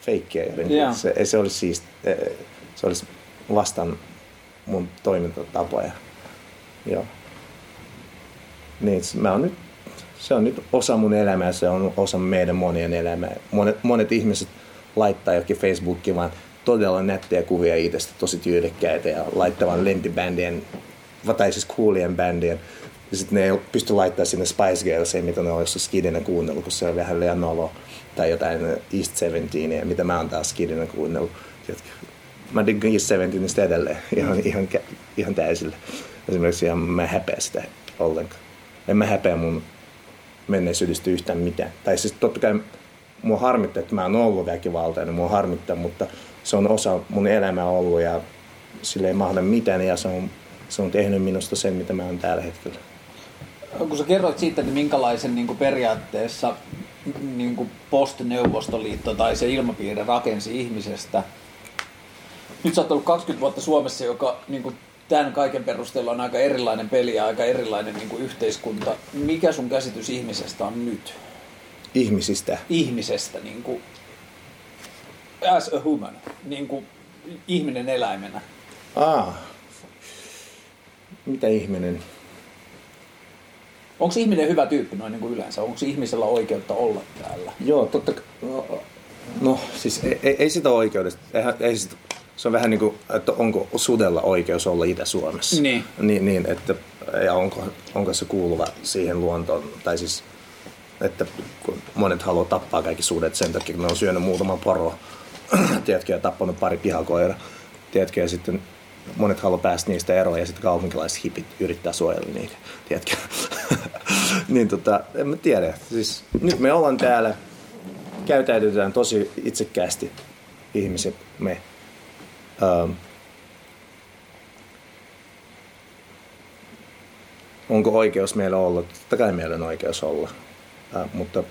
feikkiä jotenkin. Yeah. Se, se olisi siis, se olisi vastaan mun toimintatapoja. Joo. Niin, mä oon nyt, se on nyt osa mun elämää, se on osa meidän monien elämää. Monet, monet ihmiset laittaa jokin Facebookiin vaan todella nättejä kuvia itsestä, tosi tyylikkäitä ja laittavan lentibändien, tai siis coolien bändien. Ja sitten ne ei pysty laittamaan sinne Spice Girlsia, mitä ne on skidinä kuunnellut, kun se on vähän liian nolo. Tai jotain East 17, mitä mä oon taas skidinä kuunnellut. Mä diggan East 17 edelleen ihan, ihan, ihan täysillä. Esimerkiksi ihan mä häpeä sitä ollenkaan. En mä häpeä mun menneisyydestä yhtään mitään. Tai siis totta kai mua harmittaa, että mä oon ollut väkivaltainen, mua harmittaa, mutta se on osa mun elämää ollut ja sille ei mahda mitään ja se on, se on tehnyt minusta sen, mitä mä oon tällä hetkellä. Kun sä kerroit siitä, että minkälaisen niin periaatteessa niin post-Neuvostoliitto tai se ilmapiiri rakensi ihmisestä. Nyt sä oot ollut 20 vuotta Suomessa, joka niin kuin tämän kaiken perusteella on aika erilainen peli ja aika erilainen niin kuin yhteiskunta. Mikä sun käsitys ihmisestä on nyt? Ihmisistä? Ihmisestä, niin kuin, as a human, niin kuin ihminen eläimenä. Ah. Mitä ihminen? Onko ihminen hyvä tyyppi noin niin kuin yleensä? Onko ihmisellä oikeutta olla täällä? Joo, totta No, no siis ei, ei, ei sitä oikeudesta. Ei, ei sitä, se on vähän niin kuin, että onko sudella oikeus olla Itä-Suomessa. Niin. Niin, niin että, ja onko, onko se kuuluva siihen luontoon, tai siis, että kun monet haluaa tappaa kaikki sudet sen takia, kun ne on syönyt muutaman poro, tiedätkö, ja tappanut pari pihakoira, tiedätkö, ja sitten monet haluaa päästä niistä eroon, ja sitten kaupunkilaiset hipit yrittää suojella niitä, tiedätkö. niin tota, en mä tiedä. Siis, nyt me ollaan täällä, käytäytytään tosi itsekkäästi ihmiset, me Ähm, onko oikeus meillä olla? Totta kai meillä on oikeus olla. Äh, mutta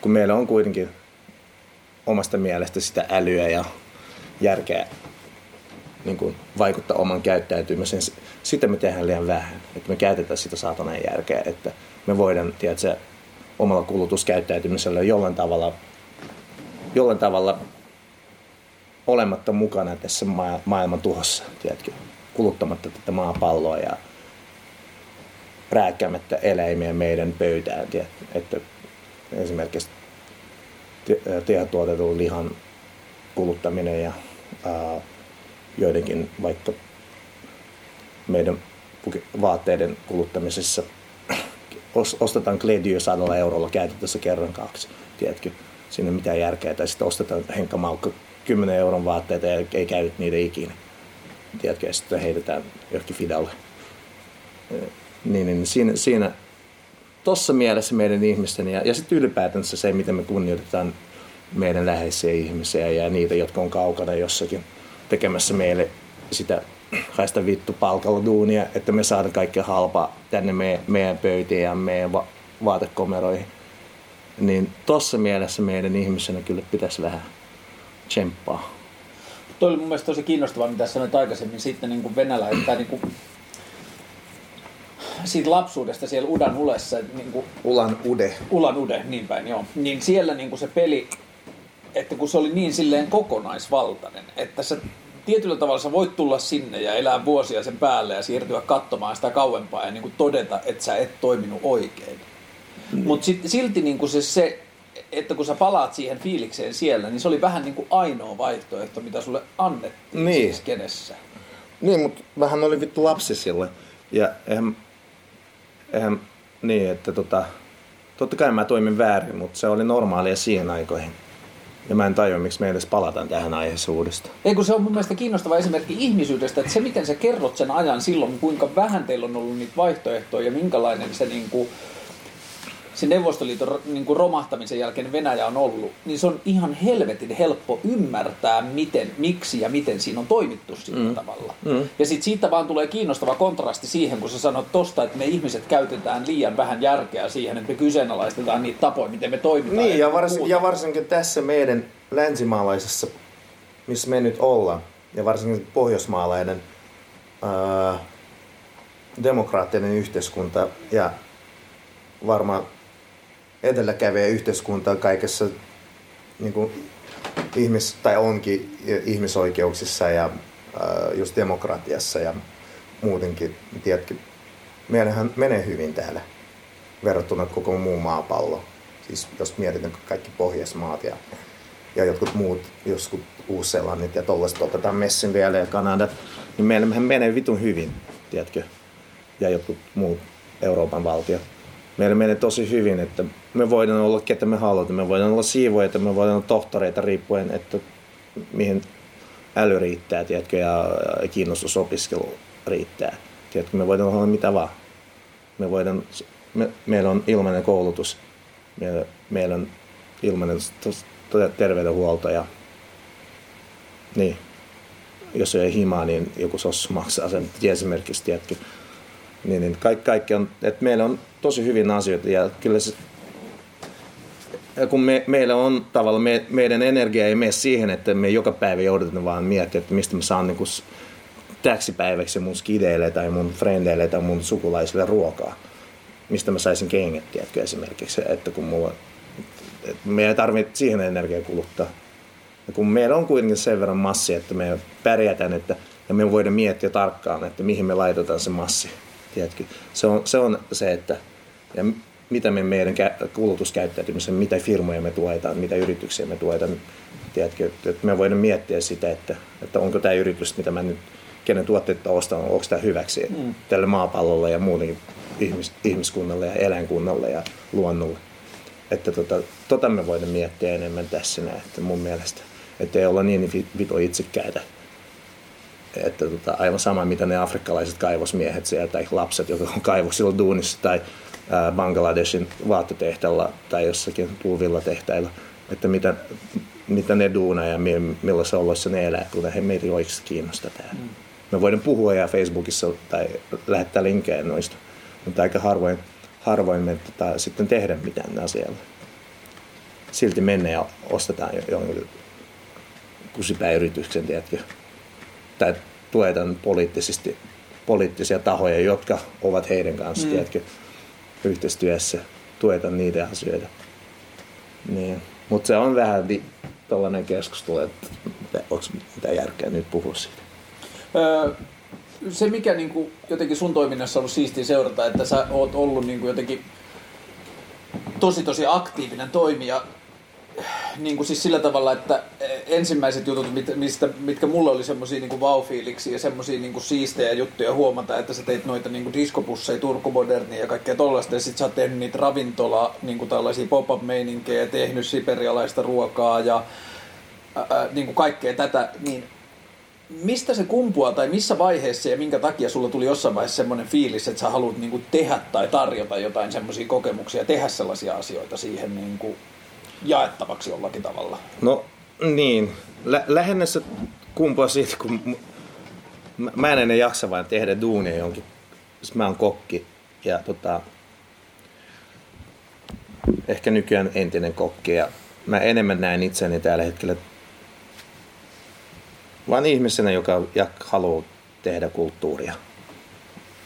kun meillä on kuitenkin omasta mielestä sitä älyä ja järkeä niin kuin vaikuttaa oman käyttäytymiseen, sitä me tehdään liian vähän. Että me käytetään sitä saataneen järkeä, että me voidaan, tiedätkö, omalla kulutuskäyttäytymisellä jollain tavalla, jollain tavalla olematta mukana tässä maailman tuhossa, tiedätkö, kuluttamatta tätä maapalloa ja rääkkäämättä eläimiä meidän pöytään, tiedätkö, että esimerkiksi tehotuotetun lihan kuluttaminen ja ää, joidenkin vaikka meidän vaatteiden kuluttamisessa ostetaan klediö sadalla eurolla käytettäessä kerran kaksi, tiedätkö? Siinä ei mitään järkeä. Tai sitten ostetaan Henkka Maukka 10 euron vaatteita ja ei käytä niitä ikinä. Tiedätkö? Ja sitten heitetään johonkin Fidalle. Niin, niin siinä, siinä tuossa mielessä meidän ihmisten ja, ja sitten ylipäätänsä se, miten me kunnioitetaan meidän läheisiä ihmisiä ja niitä, jotka on kaukana jossakin tekemässä meille sitä haista vittu palkalla duunia, että me saadaan kaikki halpaa tänne meidän, meidän pöytiin ja meidän va- vaatekomeroihin. Niin tossa mielessä meidän ihmisenä kyllä pitäisi vähän tsemppaa. Tuo oli mun mielestä tosi kiinnostavaa, mitä sanoit aikaisemmin sitten niin kuin venäläinen, niin kuin siitä lapsuudesta siellä Udan Ulessa. Niin kuin, Ulan Ude. Ulan Ude, niin päin, joo. Niin siellä niin kuin se peli, että kun se oli niin silleen kokonaisvaltainen, että sä tietyllä tavalla sä voit tulla sinne ja elää vuosia sen päälle ja siirtyä katsomaan sitä kauempaa ja niin kuin todeta, että sä et toiminut oikein. Mm. Mutta silti niin kuin se, se, että kun sä palaat siihen fiilikseen siellä, niin se oli vähän niin kuin ainoa vaihtoehto, mitä sulle annettiin niin. siis kenessä. Niin, mutta vähän oli vittu lapsi sille. Ja eihän, eihän niin, että tota, totta kai mä toimin väärin, mutta se oli normaalia siihen aikoihin. Ja mä en tajua, miksi me edes palataan tähän aiheeseen uudestaan. Ei kun se on mun mielestä kiinnostava esimerkki ihmisyydestä, että se miten sä kerrot sen ajan silloin, kuinka vähän teillä on ollut niitä vaihtoehtoja ja minkälainen se niin kuin, se Neuvostoliiton niin kuin romahtamisen jälkeen Venäjä on ollut, niin se on ihan helvetin helppo ymmärtää, miten, miksi ja miten siinä on toimittu sillä mm. tavalla. Mm. Ja sitten siitä vaan tulee kiinnostava kontrasti siihen, kun sä sanot tosta, että me ihmiset käytetään liian vähän järkeä siihen, että me kyseenalaistetaan niitä tapoja, miten me toimitaan. Niin, ja, varsin, ja varsinkin tässä meidän länsimaalaisessa, missä me nyt ollaan, ja varsinkin pohjoismaalainen ää, demokraattinen yhteiskunta ja varmaan edelläkävijä yhteiskunta kaikessa niin kuin ihmis, tai onkin ihmisoikeuksissa ja äh, just demokratiassa ja muutenkin. Tiedätkö, meillähän menee hyvin täällä verrattuna koko muu maapallo. Siis jos mietitään kaikki Pohjoismaat ja, ja jotkut muut, joskus Uus-Seelannit ja tollaiset otetaan Messin vielä ja Kanadat, niin meillähän menee vitun hyvin, tiedätkö? Ja jotkut muut Euroopan valtiot meillä menee tosi hyvin, että me voidaan olla ketä me haluamme. Me voidaan olla siivoita, me voidaan olla tohtoreita riippuen, että mihin äly riittää, tiedätkö, ja kiinnostusopiskelu riittää. Tiedätkö, me voidaan olla mitä vaan. Me voidaan, me, meillä on ilmainen koulutus, meillä, meillä on ilmainen terveydenhuolto ja niin, jos ei himaa, niin joku sossu maksaa sen esimerkiksi, tiedätkö. Niin, niin kaikki, kaikki on, että meillä on tosi hyvin asioita ja kyllä se, kun me, meillä on tavallaan, me, meidän energia ei mene siihen, että me joka päivä joudutaan vaan miettiä, että mistä mä saan niin kuin täksi päiväksi mun skideille tai mun frendeille tai mun sukulaisille ruokaa. Mistä mä saisin kengät, tiedätkö, esimerkiksi. Että kun mulla, että me ei tarvitse siihen energiaa kuluttaa. Ja kun meillä on kuitenkin sen verran massi, että me pärjätään, että, ja me voidaan miettiä tarkkaan, että mihin me laitetaan se massi. Tiedätkö? Se, on, se on se, että ja mitä me meidän kulutuskäyttäytymisen, mitä firmoja me tuetaan, mitä yrityksiä me tuetaan. Tiedätkö, että me voidaan miettiä sitä, että, että onko tämä yritys, mitä mä nyt, kenen tuotteita ostan, onko tämä hyväksi mm. tälle maapallolle ja muutenkin ihmis, ihmiskunnalle ja eläinkunnalle ja luonnolle. Että tota, tota me voidaan miettiä enemmän tässä näin, että mun mielestä. Että ei olla niin vito itsekäitä. Että tota, aivan sama, mitä ne afrikkalaiset kaivosmiehet siellä tai lapset, jotka on kaivoksilla duunissa tai Bangladeshin vaattetehtailla tai jossakin puuvilla tehtailla, että mitä, mitä ne duunaa ja millaisessa oloissa ne elää, kun he meitä oikeasti kiinnostaa tämä. Mm. Me voidaan puhua ja Facebookissa tai lähettää linkkejä noista, mutta aika harvoin, harvoin me tota, sitten tehdä mitään asialla. Silti mennään ja ostetaan jonkun kusipäyrityksen, tiedätkö, tai tuetaan poliittisesti poliittisia tahoja, jotka ovat heidän kanssa, mm. tiedätkö, yhteistyössä tueta niitä asioita. Niin. Mutta se on vähän di- tällainen keskustelu, että onko mitään järkeä nyt puhua siitä. Öö, se, mikä niin kuin, jotenkin sun toiminnassa on ollut siistiä seurata, että sä oot ollut niin kuin, jotenkin tosi tosi aktiivinen toimija niin kuin siis sillä tavalla, että ensimmäiset jutut, mistä, mitkä mulle oli semmoisia niin vaufiiliksi ja semmoisia niin siistejä juttuja huomata, että sä teit noita niin diskopusseja, Turku ja kaikkea tollaista, ja sit sä oot tehnyt niitä ravintola, niin kuin tällaisia pop-up-meininkejä, tehnyt siperialaista ruokaa ja ää, niin kuin kaikkea tätä, niin mistä se kumpuaa tai missä vaiheessa ja minkä takia sulla tuli jossain vaiheessa semmoinen fiilis, että sä haluat niin kuin tehdä tai tarjota jotain semmoisia kokemuksia, tehdä sellaisia asioita siihen niin kuin jaettavaksi jollakin tavalla? No niin, Lä- lähinnä se kumpuaa siitä, kun mä en enää jaksa vain tehdä duunia jonkin. Mä oon kokki ja tota, ehkä nykyään entinen kokki ja mä enemmän näen itseni tällä hetkellä vaan ihmisenä, joka haluaa tehdä kulttuuria.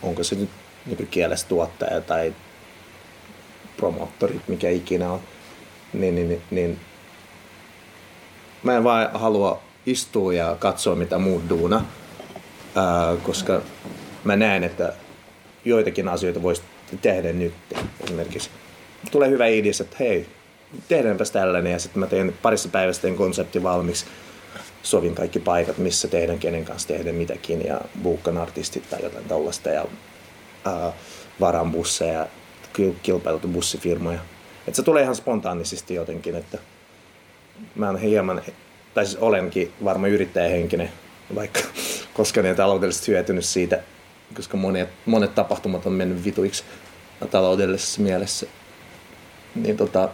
Onko se nyt niin kielestä tuottaja tai promoottorit, mikä ikinä on niin, niin, niin, niin mä en vaan halua istua ja katsoa mitä muut duuna, ää, koska mä näen, että joitakin asioita voisi tehdä nyt esimerkiksi. Tulee hyvä idea, että hei, tehdäänpäs tällainen ja sitten mä teen parissa päivässä teen konsepti valmiiksi sovin kaikki paikat, missä tehdään, kenen kanssa tehdään mitäkin ja buukkan artistit tai jotain tällaista ja ää, varan busseja, kilpailtu bussifirmoja. Että se tulee ihan spontaanisesti jotenkin, että mä oon hieman, tai siis olenkin varmaan yrittäjähenkinen, vaikka koska ne taloudellisesti hyötynyt siitä, koska monet, monet tapahtumat on mennyt vituiksi taloudellisessa mielessä. Niin tota,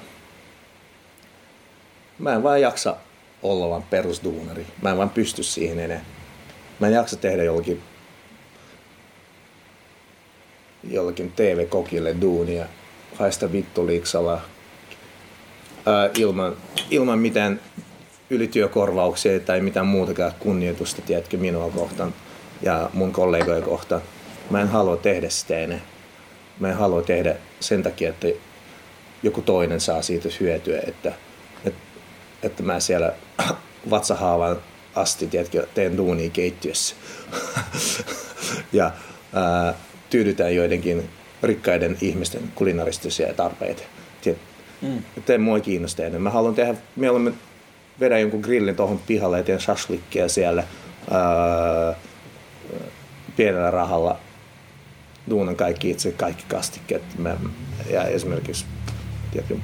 mä en vaan jaksa olla vaan perusduunari. Mä en vaan pysty siihen enää. Mä en jaksa tehdä jollakin, jollakin TV-kokille duunia haista vittu liiksalla ää, ilman, ilman mitään ylityökorvauksia tai mitään muutakaan kunnioitusta, tiedätkö, minua kohtaan ja mun kollegoja kohtaan. Mä en halua tehdä sitä enää. Mä en halua tehdä sen takia, että joku toinen saa siitä hyötyä, että, että, että mä siellä vatsahaavan asti, tiedätkö, teen duunia keittiössä. ja ää, tyydytään joidenkin rikkaiden ihmisten kulinaristisia tarpeita. Mm. Että mua ei kiinnosta enää. Mä haluan tehdä, mieluummin vedä jonkun grillin tuohon pihalle ja teen shashlikkia siellä ää, pienellä rahalla. Duunan kaikki itse, kaikki kastikkeet. Mä, ja esimerkiksi, tiedätkö,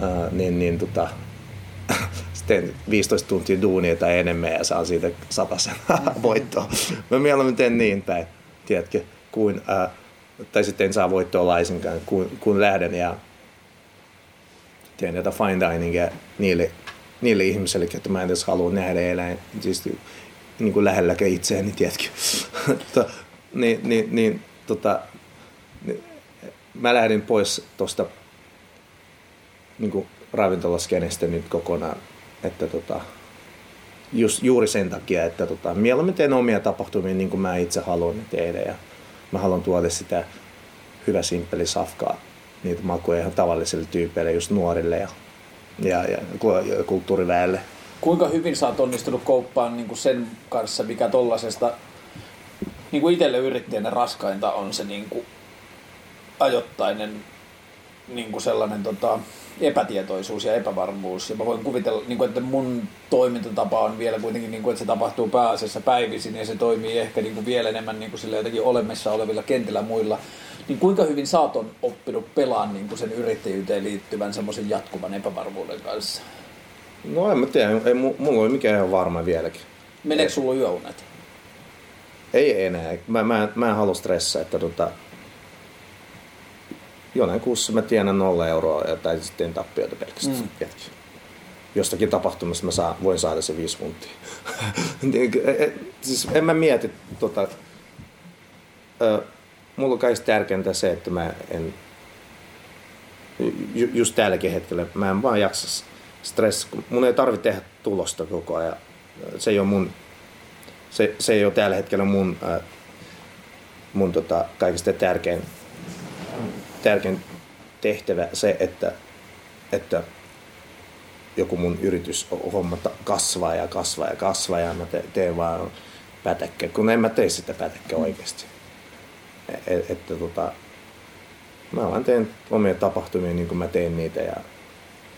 ää, niin, niin tota, teen 15 tuntia duunia tai enemmän ja saan siitä sen voittoa. Mä mieluummin teen niin päin, tiedätkö, kuin ää, tai sitten en saa voittoa laisinkaan, kun, kun lähden ja teen jotain fine diningia niille, niille ihmisille, että mä en edes halua nähdä eläin, siis niin kuin lähelläkään itseäni, tiedätkö. niin, niin, niin, tota, niin, mä lähdin pois tuosta niin ravintolaskenestä nyt kokonaan, että tota, just, juuri sen takia, että tota, mieluummin teen omia tapahtumia niin kuin mä itse haluan tehdä ja mä haluan tuoda sitä hyvä simppeli safkaa, niitä makuja ihan tavallisille tyypeille, just nuorille ja, ja, ja, kulttuuriväelle. Kuinka hyvin sä oot onnistunut kauppaan niin kuin sen kanssa, mikä tollasesta, niin kuin itselle yrittäjänä raskainta on se niin kuin ajoittainen niin kuin sellainen tota, epätietoisuus ja epävarmuus. Ja mä voin kuvitella, niin kuin, että mun toimintatapa on vielä kuitenkin, niin kuin, että se tapahtuu pääasiassa päivisin ja se toimii ehkä niin kuin vielä enemmän niin kuin sillä jotenkin olemassa olevilla kentillä muilla. Niin kuinka hyvin sä oot oppinut pelaan niin kuin sen yrittäjyyteen liittyvän semmoisen jatkuvan epävarmuuden kanssa? No en mä tiedä, ei, mulla ole mikään ihan varma vieläkin. Meneekö sulla yöunet? Ei enää. Mä, mä, mä en halua stressaa, että tota, jonain kuussa mä tiedän nolla euroa ja, tai sitten tappioita pelkästään. Mm. Jostakin tapahtumassa mä saa, voin saada se viisi tuntia. Niin, e, e, siis en mä mieti, tota, ö, mulla on kaikista tärkeintä se, että mä en, ju, just tälläkin hetkellä, mä en vaan jaksa stress, mun ei tarvitse tehdä tulosta koko ajan. Se ei ole mun, se, se ei ole tällä hetkellä mun, äh, mun tota, kaikista tärkein tärkein tehtävä se, että, että joku mun yritys homma kasvaa ja kasvaa ja kasvaa ja mä te, teen vaan pätäkkä, kun en mä tee sitä pätäkkä oikeasti. Et, että tota, mä vaan teen omia tapahtumia niin kuin mä teen niitä ja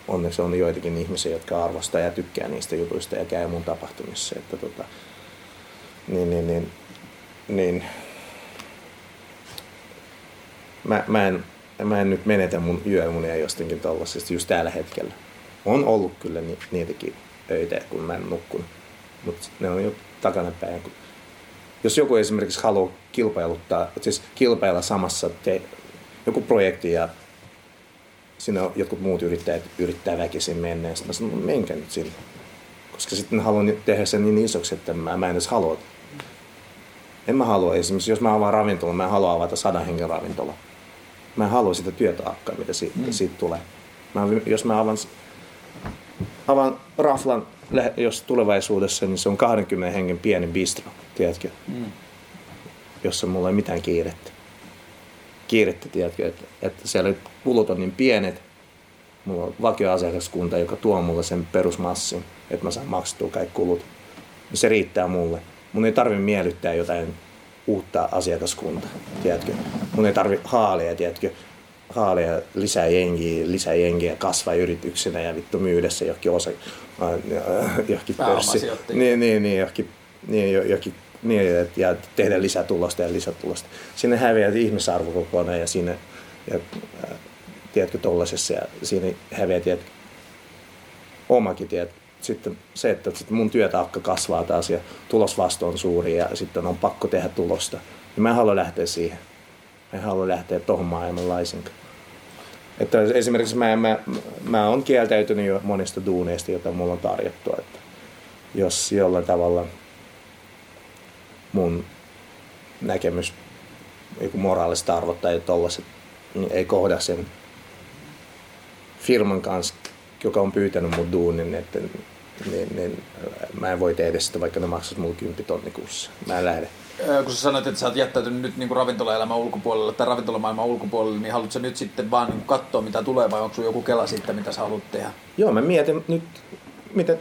onneksi on joitakin ihmisiä, jotka arvostaa ja tykkää niistä jutuista ja käy mun tapahtumissa. Että tota, niin, niin, niin, niin mä, mä, en, mä en nyt menetä mun yöunia jostakin tollasesta just tällä hetkellä. On ollut kyllä ni, niitäkin öitä, kun mä en nukkunut. Mutta ne on jo takanapäin. Jos joku esimerkiksi haluaa kilpailuttaa, siis kilpailla samassa te, joku projekti ja siinä on jotkut muut yrittäjät yrittää väkisin mennä. Ja mä sanon, no menkää nyt sinne. Koska sitten haluan tehdä sen niin isoksi, että mä, mä en edes halua. En mä halua esimerkiksi, jos mä avaan ravintola, mä en halua avata sadan hengen ravintola. Mä en halua sitä työtaakkaa, mitä siitä, mm. siitä tulee. Mä, jos mä avaan, avaan raflan, jos tulevaisuudessa, niin se on 20 hengen pieni bistro, tiedätkö? Mm. Jossa mulla ei mitään kiirettä kiirettä, tiedätkö, että, että siellä kulut on niin pienet, mulla on vakioasiakaskunta, joka tuo mulle sen perusmassin, että mä saan maksettua kaikki kulut. Se riittää mulle. Mun ei tarvi miellyttää jotain uutta asiakaskuntaa, tiedätkö. Mun ei tarvi haalia, tiedätkö, haalia lisää jengiä, lisää jengiä kasvaa yrityksenä ja vittu myydä se johonkin osa, johonkin pörssi. Niin, niin, niin, johonkin, niin, johonkin niin, ja tehdä lisätulosta ja lisätulosta. Sinne häviää ihmisarvo kokonaan ja siinä, ja, tiedätkö, tollasessa ja siinä häviää, tiedätkö, omakin, tiedätkö, sitten se, että sitten mun työtaakka kasvaa taas ja tulosvasto on suuri ja sitten on pakko tehdä tulosta. Ja mä en halua lähteä siihen. Mä en halua lähteä tohon maailman laisinkaan. Että esimerkiksi mä, mä, mä oon kieltäytynyt jo monista duuneista, joita mulla on tarjottu. Että jos jollain tavalla mun näkemys, joku moraalista arvot tai tollaset, niin ei kohda sen firman kanssa, joka on pyytänyt mun duunin, että niin, niin, mä en voi tehdä sitä, vaikka ne maksaisi mulle 10 tonni kuussa. Mä en lähde. Kun sä sanoit, että sä oot jättäytynyt nyt niin ravintolaelämän ulkopuolelle tai ravintolamaailman ulkopuolelle, niin haluatko nyt sitten vaan niin katsoa, mitä tulee vai onko sulla joku kela siitä, mitä sä haluat tehdä? Joo, mä mietin nyt, miten,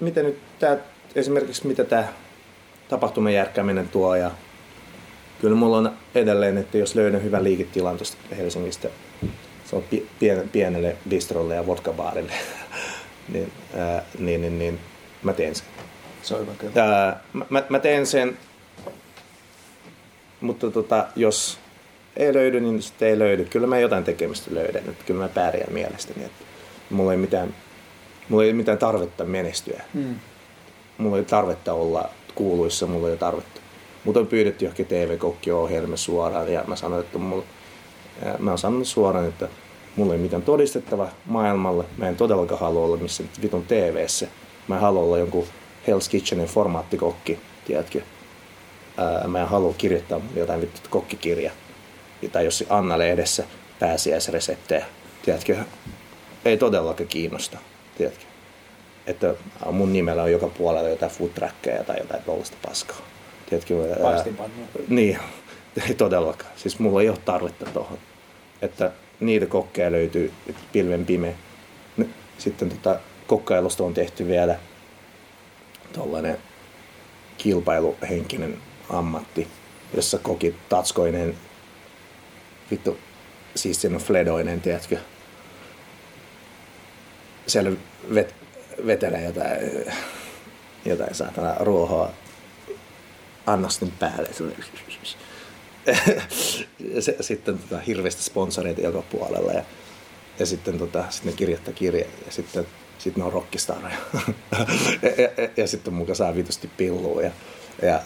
miten nyt tää, esimerkiksi mitä tämä tapahtuman järkkääminen tuo. Ja kyllä mulla on edelleen, että jos löydän hyvän liiketilan tuosta Helsingistä, se on pien, pienelle bistrolle ja vodkabaarille, niin, ää, niin, niin, niin mä teen sen. Se on hyvä kyllä. Ää, mä, mä teen sen, mutta tota, jos ei löydy, niin sitten ei löydy. Kyllä mä jotain tekemistä löydän, että kyllä mä pärjään mielestäni. Että mulla ei mitään, mulla ei mitään tarvetta menestyä. Mm. Mulla ei tarvetta olla kuuluissa mulla ei tarvetta. Mut on pyydetty johonkin TV-kokkio-ohjelma suoraan ja mä sanoin, että mulla, mä oon sanonut suoraan, että mulla ei mitään todistettava maailmalle. Mä en todellakaan halua olla missään vitun TV-ssä. Mä en halua olla jonkun Hell's Kitchenin formaattikokki, tiedätkö? Ää, mä en halua kirjoittaa jotain vittu kokkikirja. Tai jos Anna-lehdessä pääsiäisreseptejä, tiedätkö? Ei todellakaan kiinnosta, tiedätkö? että mun nimellä on joka puolella jotain food tai jotain tuollaista paskaa. Tiedätkö? Niin, ei todellakaan. Siis mulla ei ole tarvetta tuohon. Että niitä kokkeja löytyy pilven pime. Sitten tota, kokkailusta on tehty vielä tuollainen kilpailuhenkinen ammatti, jossa koki tatskoinen, vittu, siis on fledoinen, tiedätkö? Siellä vet, vetelee jotain, jotain saatana ruohoa annosten päälle. Sitten tota, hirveästi sponsoreita joka puolella ja, ja sitten tota, sit ne kirjoittaa kirja ja sitten sit ne on rockistaroja. ja, ja, ja, ja, sitten muka saa vitusti pillua ja, ja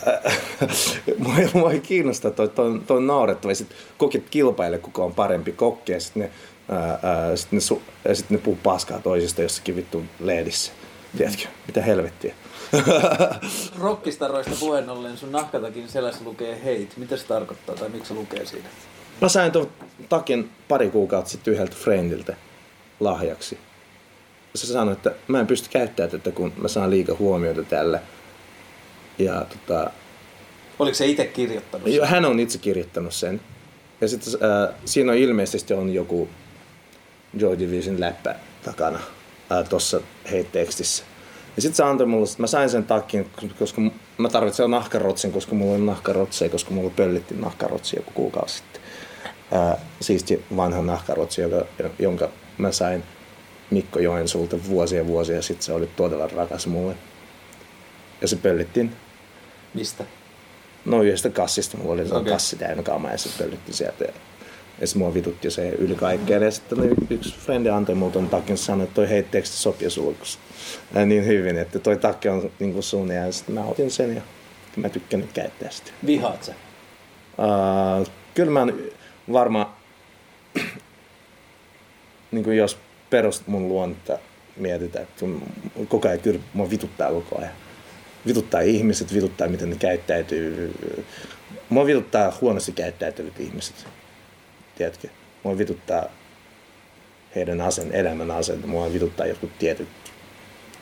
mua, mua ei kiinnosta toi, toi, toi naurettava. Sitten kokit kilpaile, kuka on parempi kokki ja sitten ne sitten ne, sit ne puhuu paskaa toisista jossakin vittu lehdissä. Tiedätkö, mitä helvettiä. Rockistaroista puheen ollen sun nahkatakin selässä lukee hate. Mitä se tarkoittaa tai miksi se lukee siinä? Mä sain tuon takin pari kuukautta sitten yhdeltä friendiltä lahjaksi. Se sanoi, että mä en pysty käyttämään tätä, kun mä saan liikaa huomiota tällä. Ja tota... Oliko se itse kirjoittanut sen? Hän on itse kirjoittanut sen. Ja sitten äh, siinä on ilmeisesti on joku Joy Division läppä takana. tuossa hei-tekstissä. Ja sitten se antoi mulle, mä sain sen takin, koska mä tarvitsin nahkarotsin, koska mulla oli nahkarotseja, koska mulla pöllitti nahkarotsi joku kuukausi sitten. Ää, siisti vanha nahkarotsi, jonka, jonka mä sain Mikko Joensuulta vuosia vuosia sitten. Se oli todella rakas mulle. Ja se pöllittiin. Mistä? No yhdestä kassista. Mulla oli okay. kassi täynnä kamaa ja se pöllitti sieltä. Ja sitten mua vitutti se yli kaikkeen. Ja sitten yksi frendi antoi mulle ton takin sanoi, että toi hei teksti sopii sulle niin hyvin, että toi takki on niin sun. Ja sitten mä otin sen ja mä tykkään nyt käyttää sitä. Vihaat sä? Uh, kyllä mä varmaan, niin kuin jos perust mun luonta mietitään, että koko ajan kyllä mua vituttaa koko ajan. Vituttaa ihmiset, vituttaa miten ne käyttäytyy. Mua vituttaa huonosti käyttäytyvät ihmiset tiedätkö? Mua vituttaa heidän asen, elämän asenta, mua vituttaa jotkut tietyt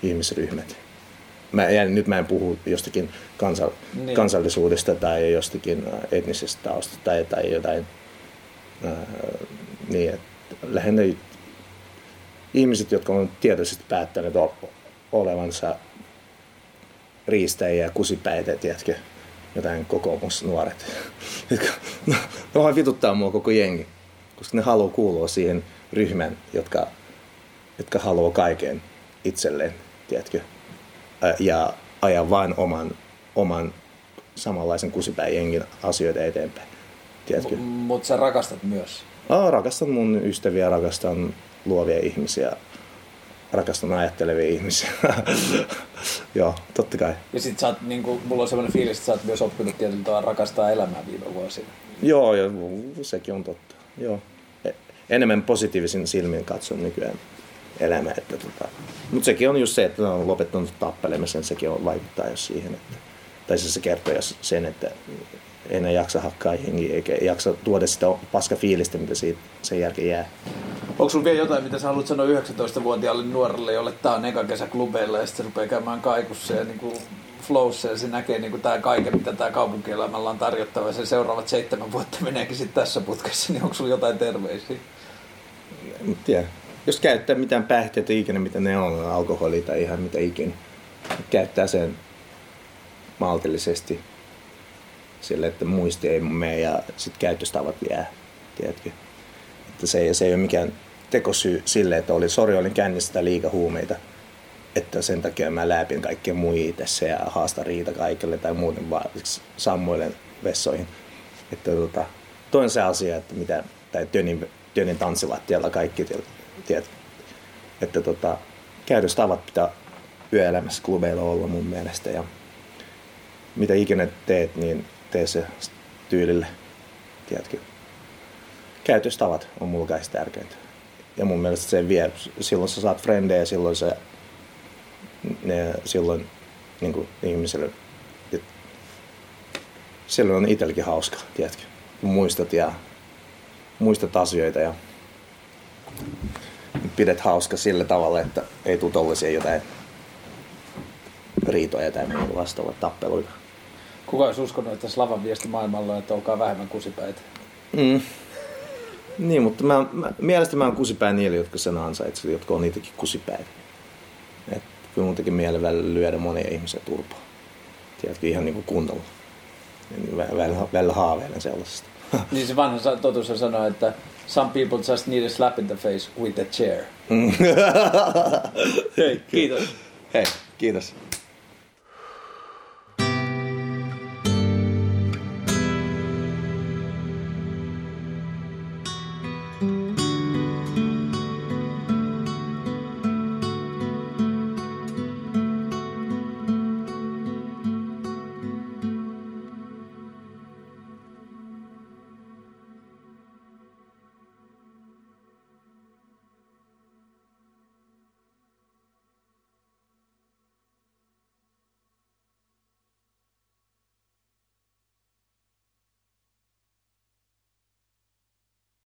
ihmisryhmät. Mä, ja nyt mä en puhu jostakin kansa, niin. kansallisuudesta tai jostakin äh, etnisestä taustasta tai, tai jotain äh, niin, että lähinnä ihmiset, jotka on tietoisesti päättäneet olevansa riistäjiä ja kusipäitä, tiedätkö, jotain kokoomusnuoret. no, no vituttaa mua koko jengi, koska ne haluaa kuulua siihen ryhmään, jotka, jotka haluaa kaiken itselleen, tiedätkö? Ja ajaa vain oman, oman samanlaisen kusipäijengin asioita eteenpäin. Tiedätkö? Mutta sä rakastat myös. Oh, rakastan mun ystäviä, rakastan luovia ihmisiä, rakastan ajattelevia ihmisiä. Joo, totta kai. Ja sit sä oot, niin kuin, mulla on sellainen fiilis, että sä oot myös oppinut tietyllä tavalla rakastaa elämää viime vuosina. Joo, ja sekin on totta. Joo. E, enemmän positiivisin silmin katson nykyään elämää. Että tota. Mutta sekin on just se, että on lopettanut tappelemisen, sekin on vaikuttaa jo siihen. Että, tai se, se kertoo sen, että enää jaksa hakkaa jengiä, eikä jaksa tuoda sitä paska fiilistä, mitä siitä sen jälkeen jää. Onko sulla vielä jotain, mitä sä haluat sanoa 19-vuotiaalle nuorelle, jolle tää on eka kesä klubeilla ja sitten se rupeaa käymään kaikussa ja niin kuin flowssa ja se näkee niin kuin tämä kaiken, mitä tämä kaupunkielämällä on tarjottava ja se seuraavat seitsemän vuotta meneekin sitten tässä putkessa, niin onko sulla jotain terveisiä? En tiedä. Jos käyttää mitään päihteitä ikinä, mitä ne on, alkoholi tai ihan mitä ikinä, käyttää sen maltillisesti sille, että muisti ei mene ja sitten käytöstavat jää, tiedätkö? Että se, se ei ole mikään tekosyy sille, että oli, sori, olin kännissä liika huumeita, että sen takia mä läpin kaikkien muihin tässä ja haasta riita kaikille tai muuten vaan sammuilen vessoihin. Että tota, toinen se asia, että mitä, tai Tönin, Tönin tanssilattialla kaikki, tiedät, että tota, käytöstavat pitää yöelämässä klubeilla olla mun mielestä ja mitä ikinä teet, niin tee se tyylille, tiedätkö. Käytöstavat on mulla kaikista tärkeintä. Ja mun mielestä se vie, silloin sä saat frendejä, silloin se, ne, silloin niin kuin ihmiselle, silloin on itselläkin hauska, tiedätkö. Muistat ja muistat asioita ja pidet hauska sillä tavalla, että ei tule tollaisia jotain riitoja tai muuta vastaavaa tappeluita. Kuka olisi uskonut, että Slavan viesti maailmalla on, että olkaa vähemmän kusipäitä? Mm. Niin, mutta mä, mä, mielestäni mä oon kusipää niille, jotka sen ansaitsevat, jotka on niitäkin kusipäitä. Et kyllä mun teki mielen välillä lyödä monia ihmisiä turpaa. Tiedätkö, ihan niin kuin kunnolla. Välillä, välillä haaveilen sellaisesta. niin se vanha totuus sanoo, että some people just need a slap in the face with a chair. Hei, kiitos. Hei, kiitos.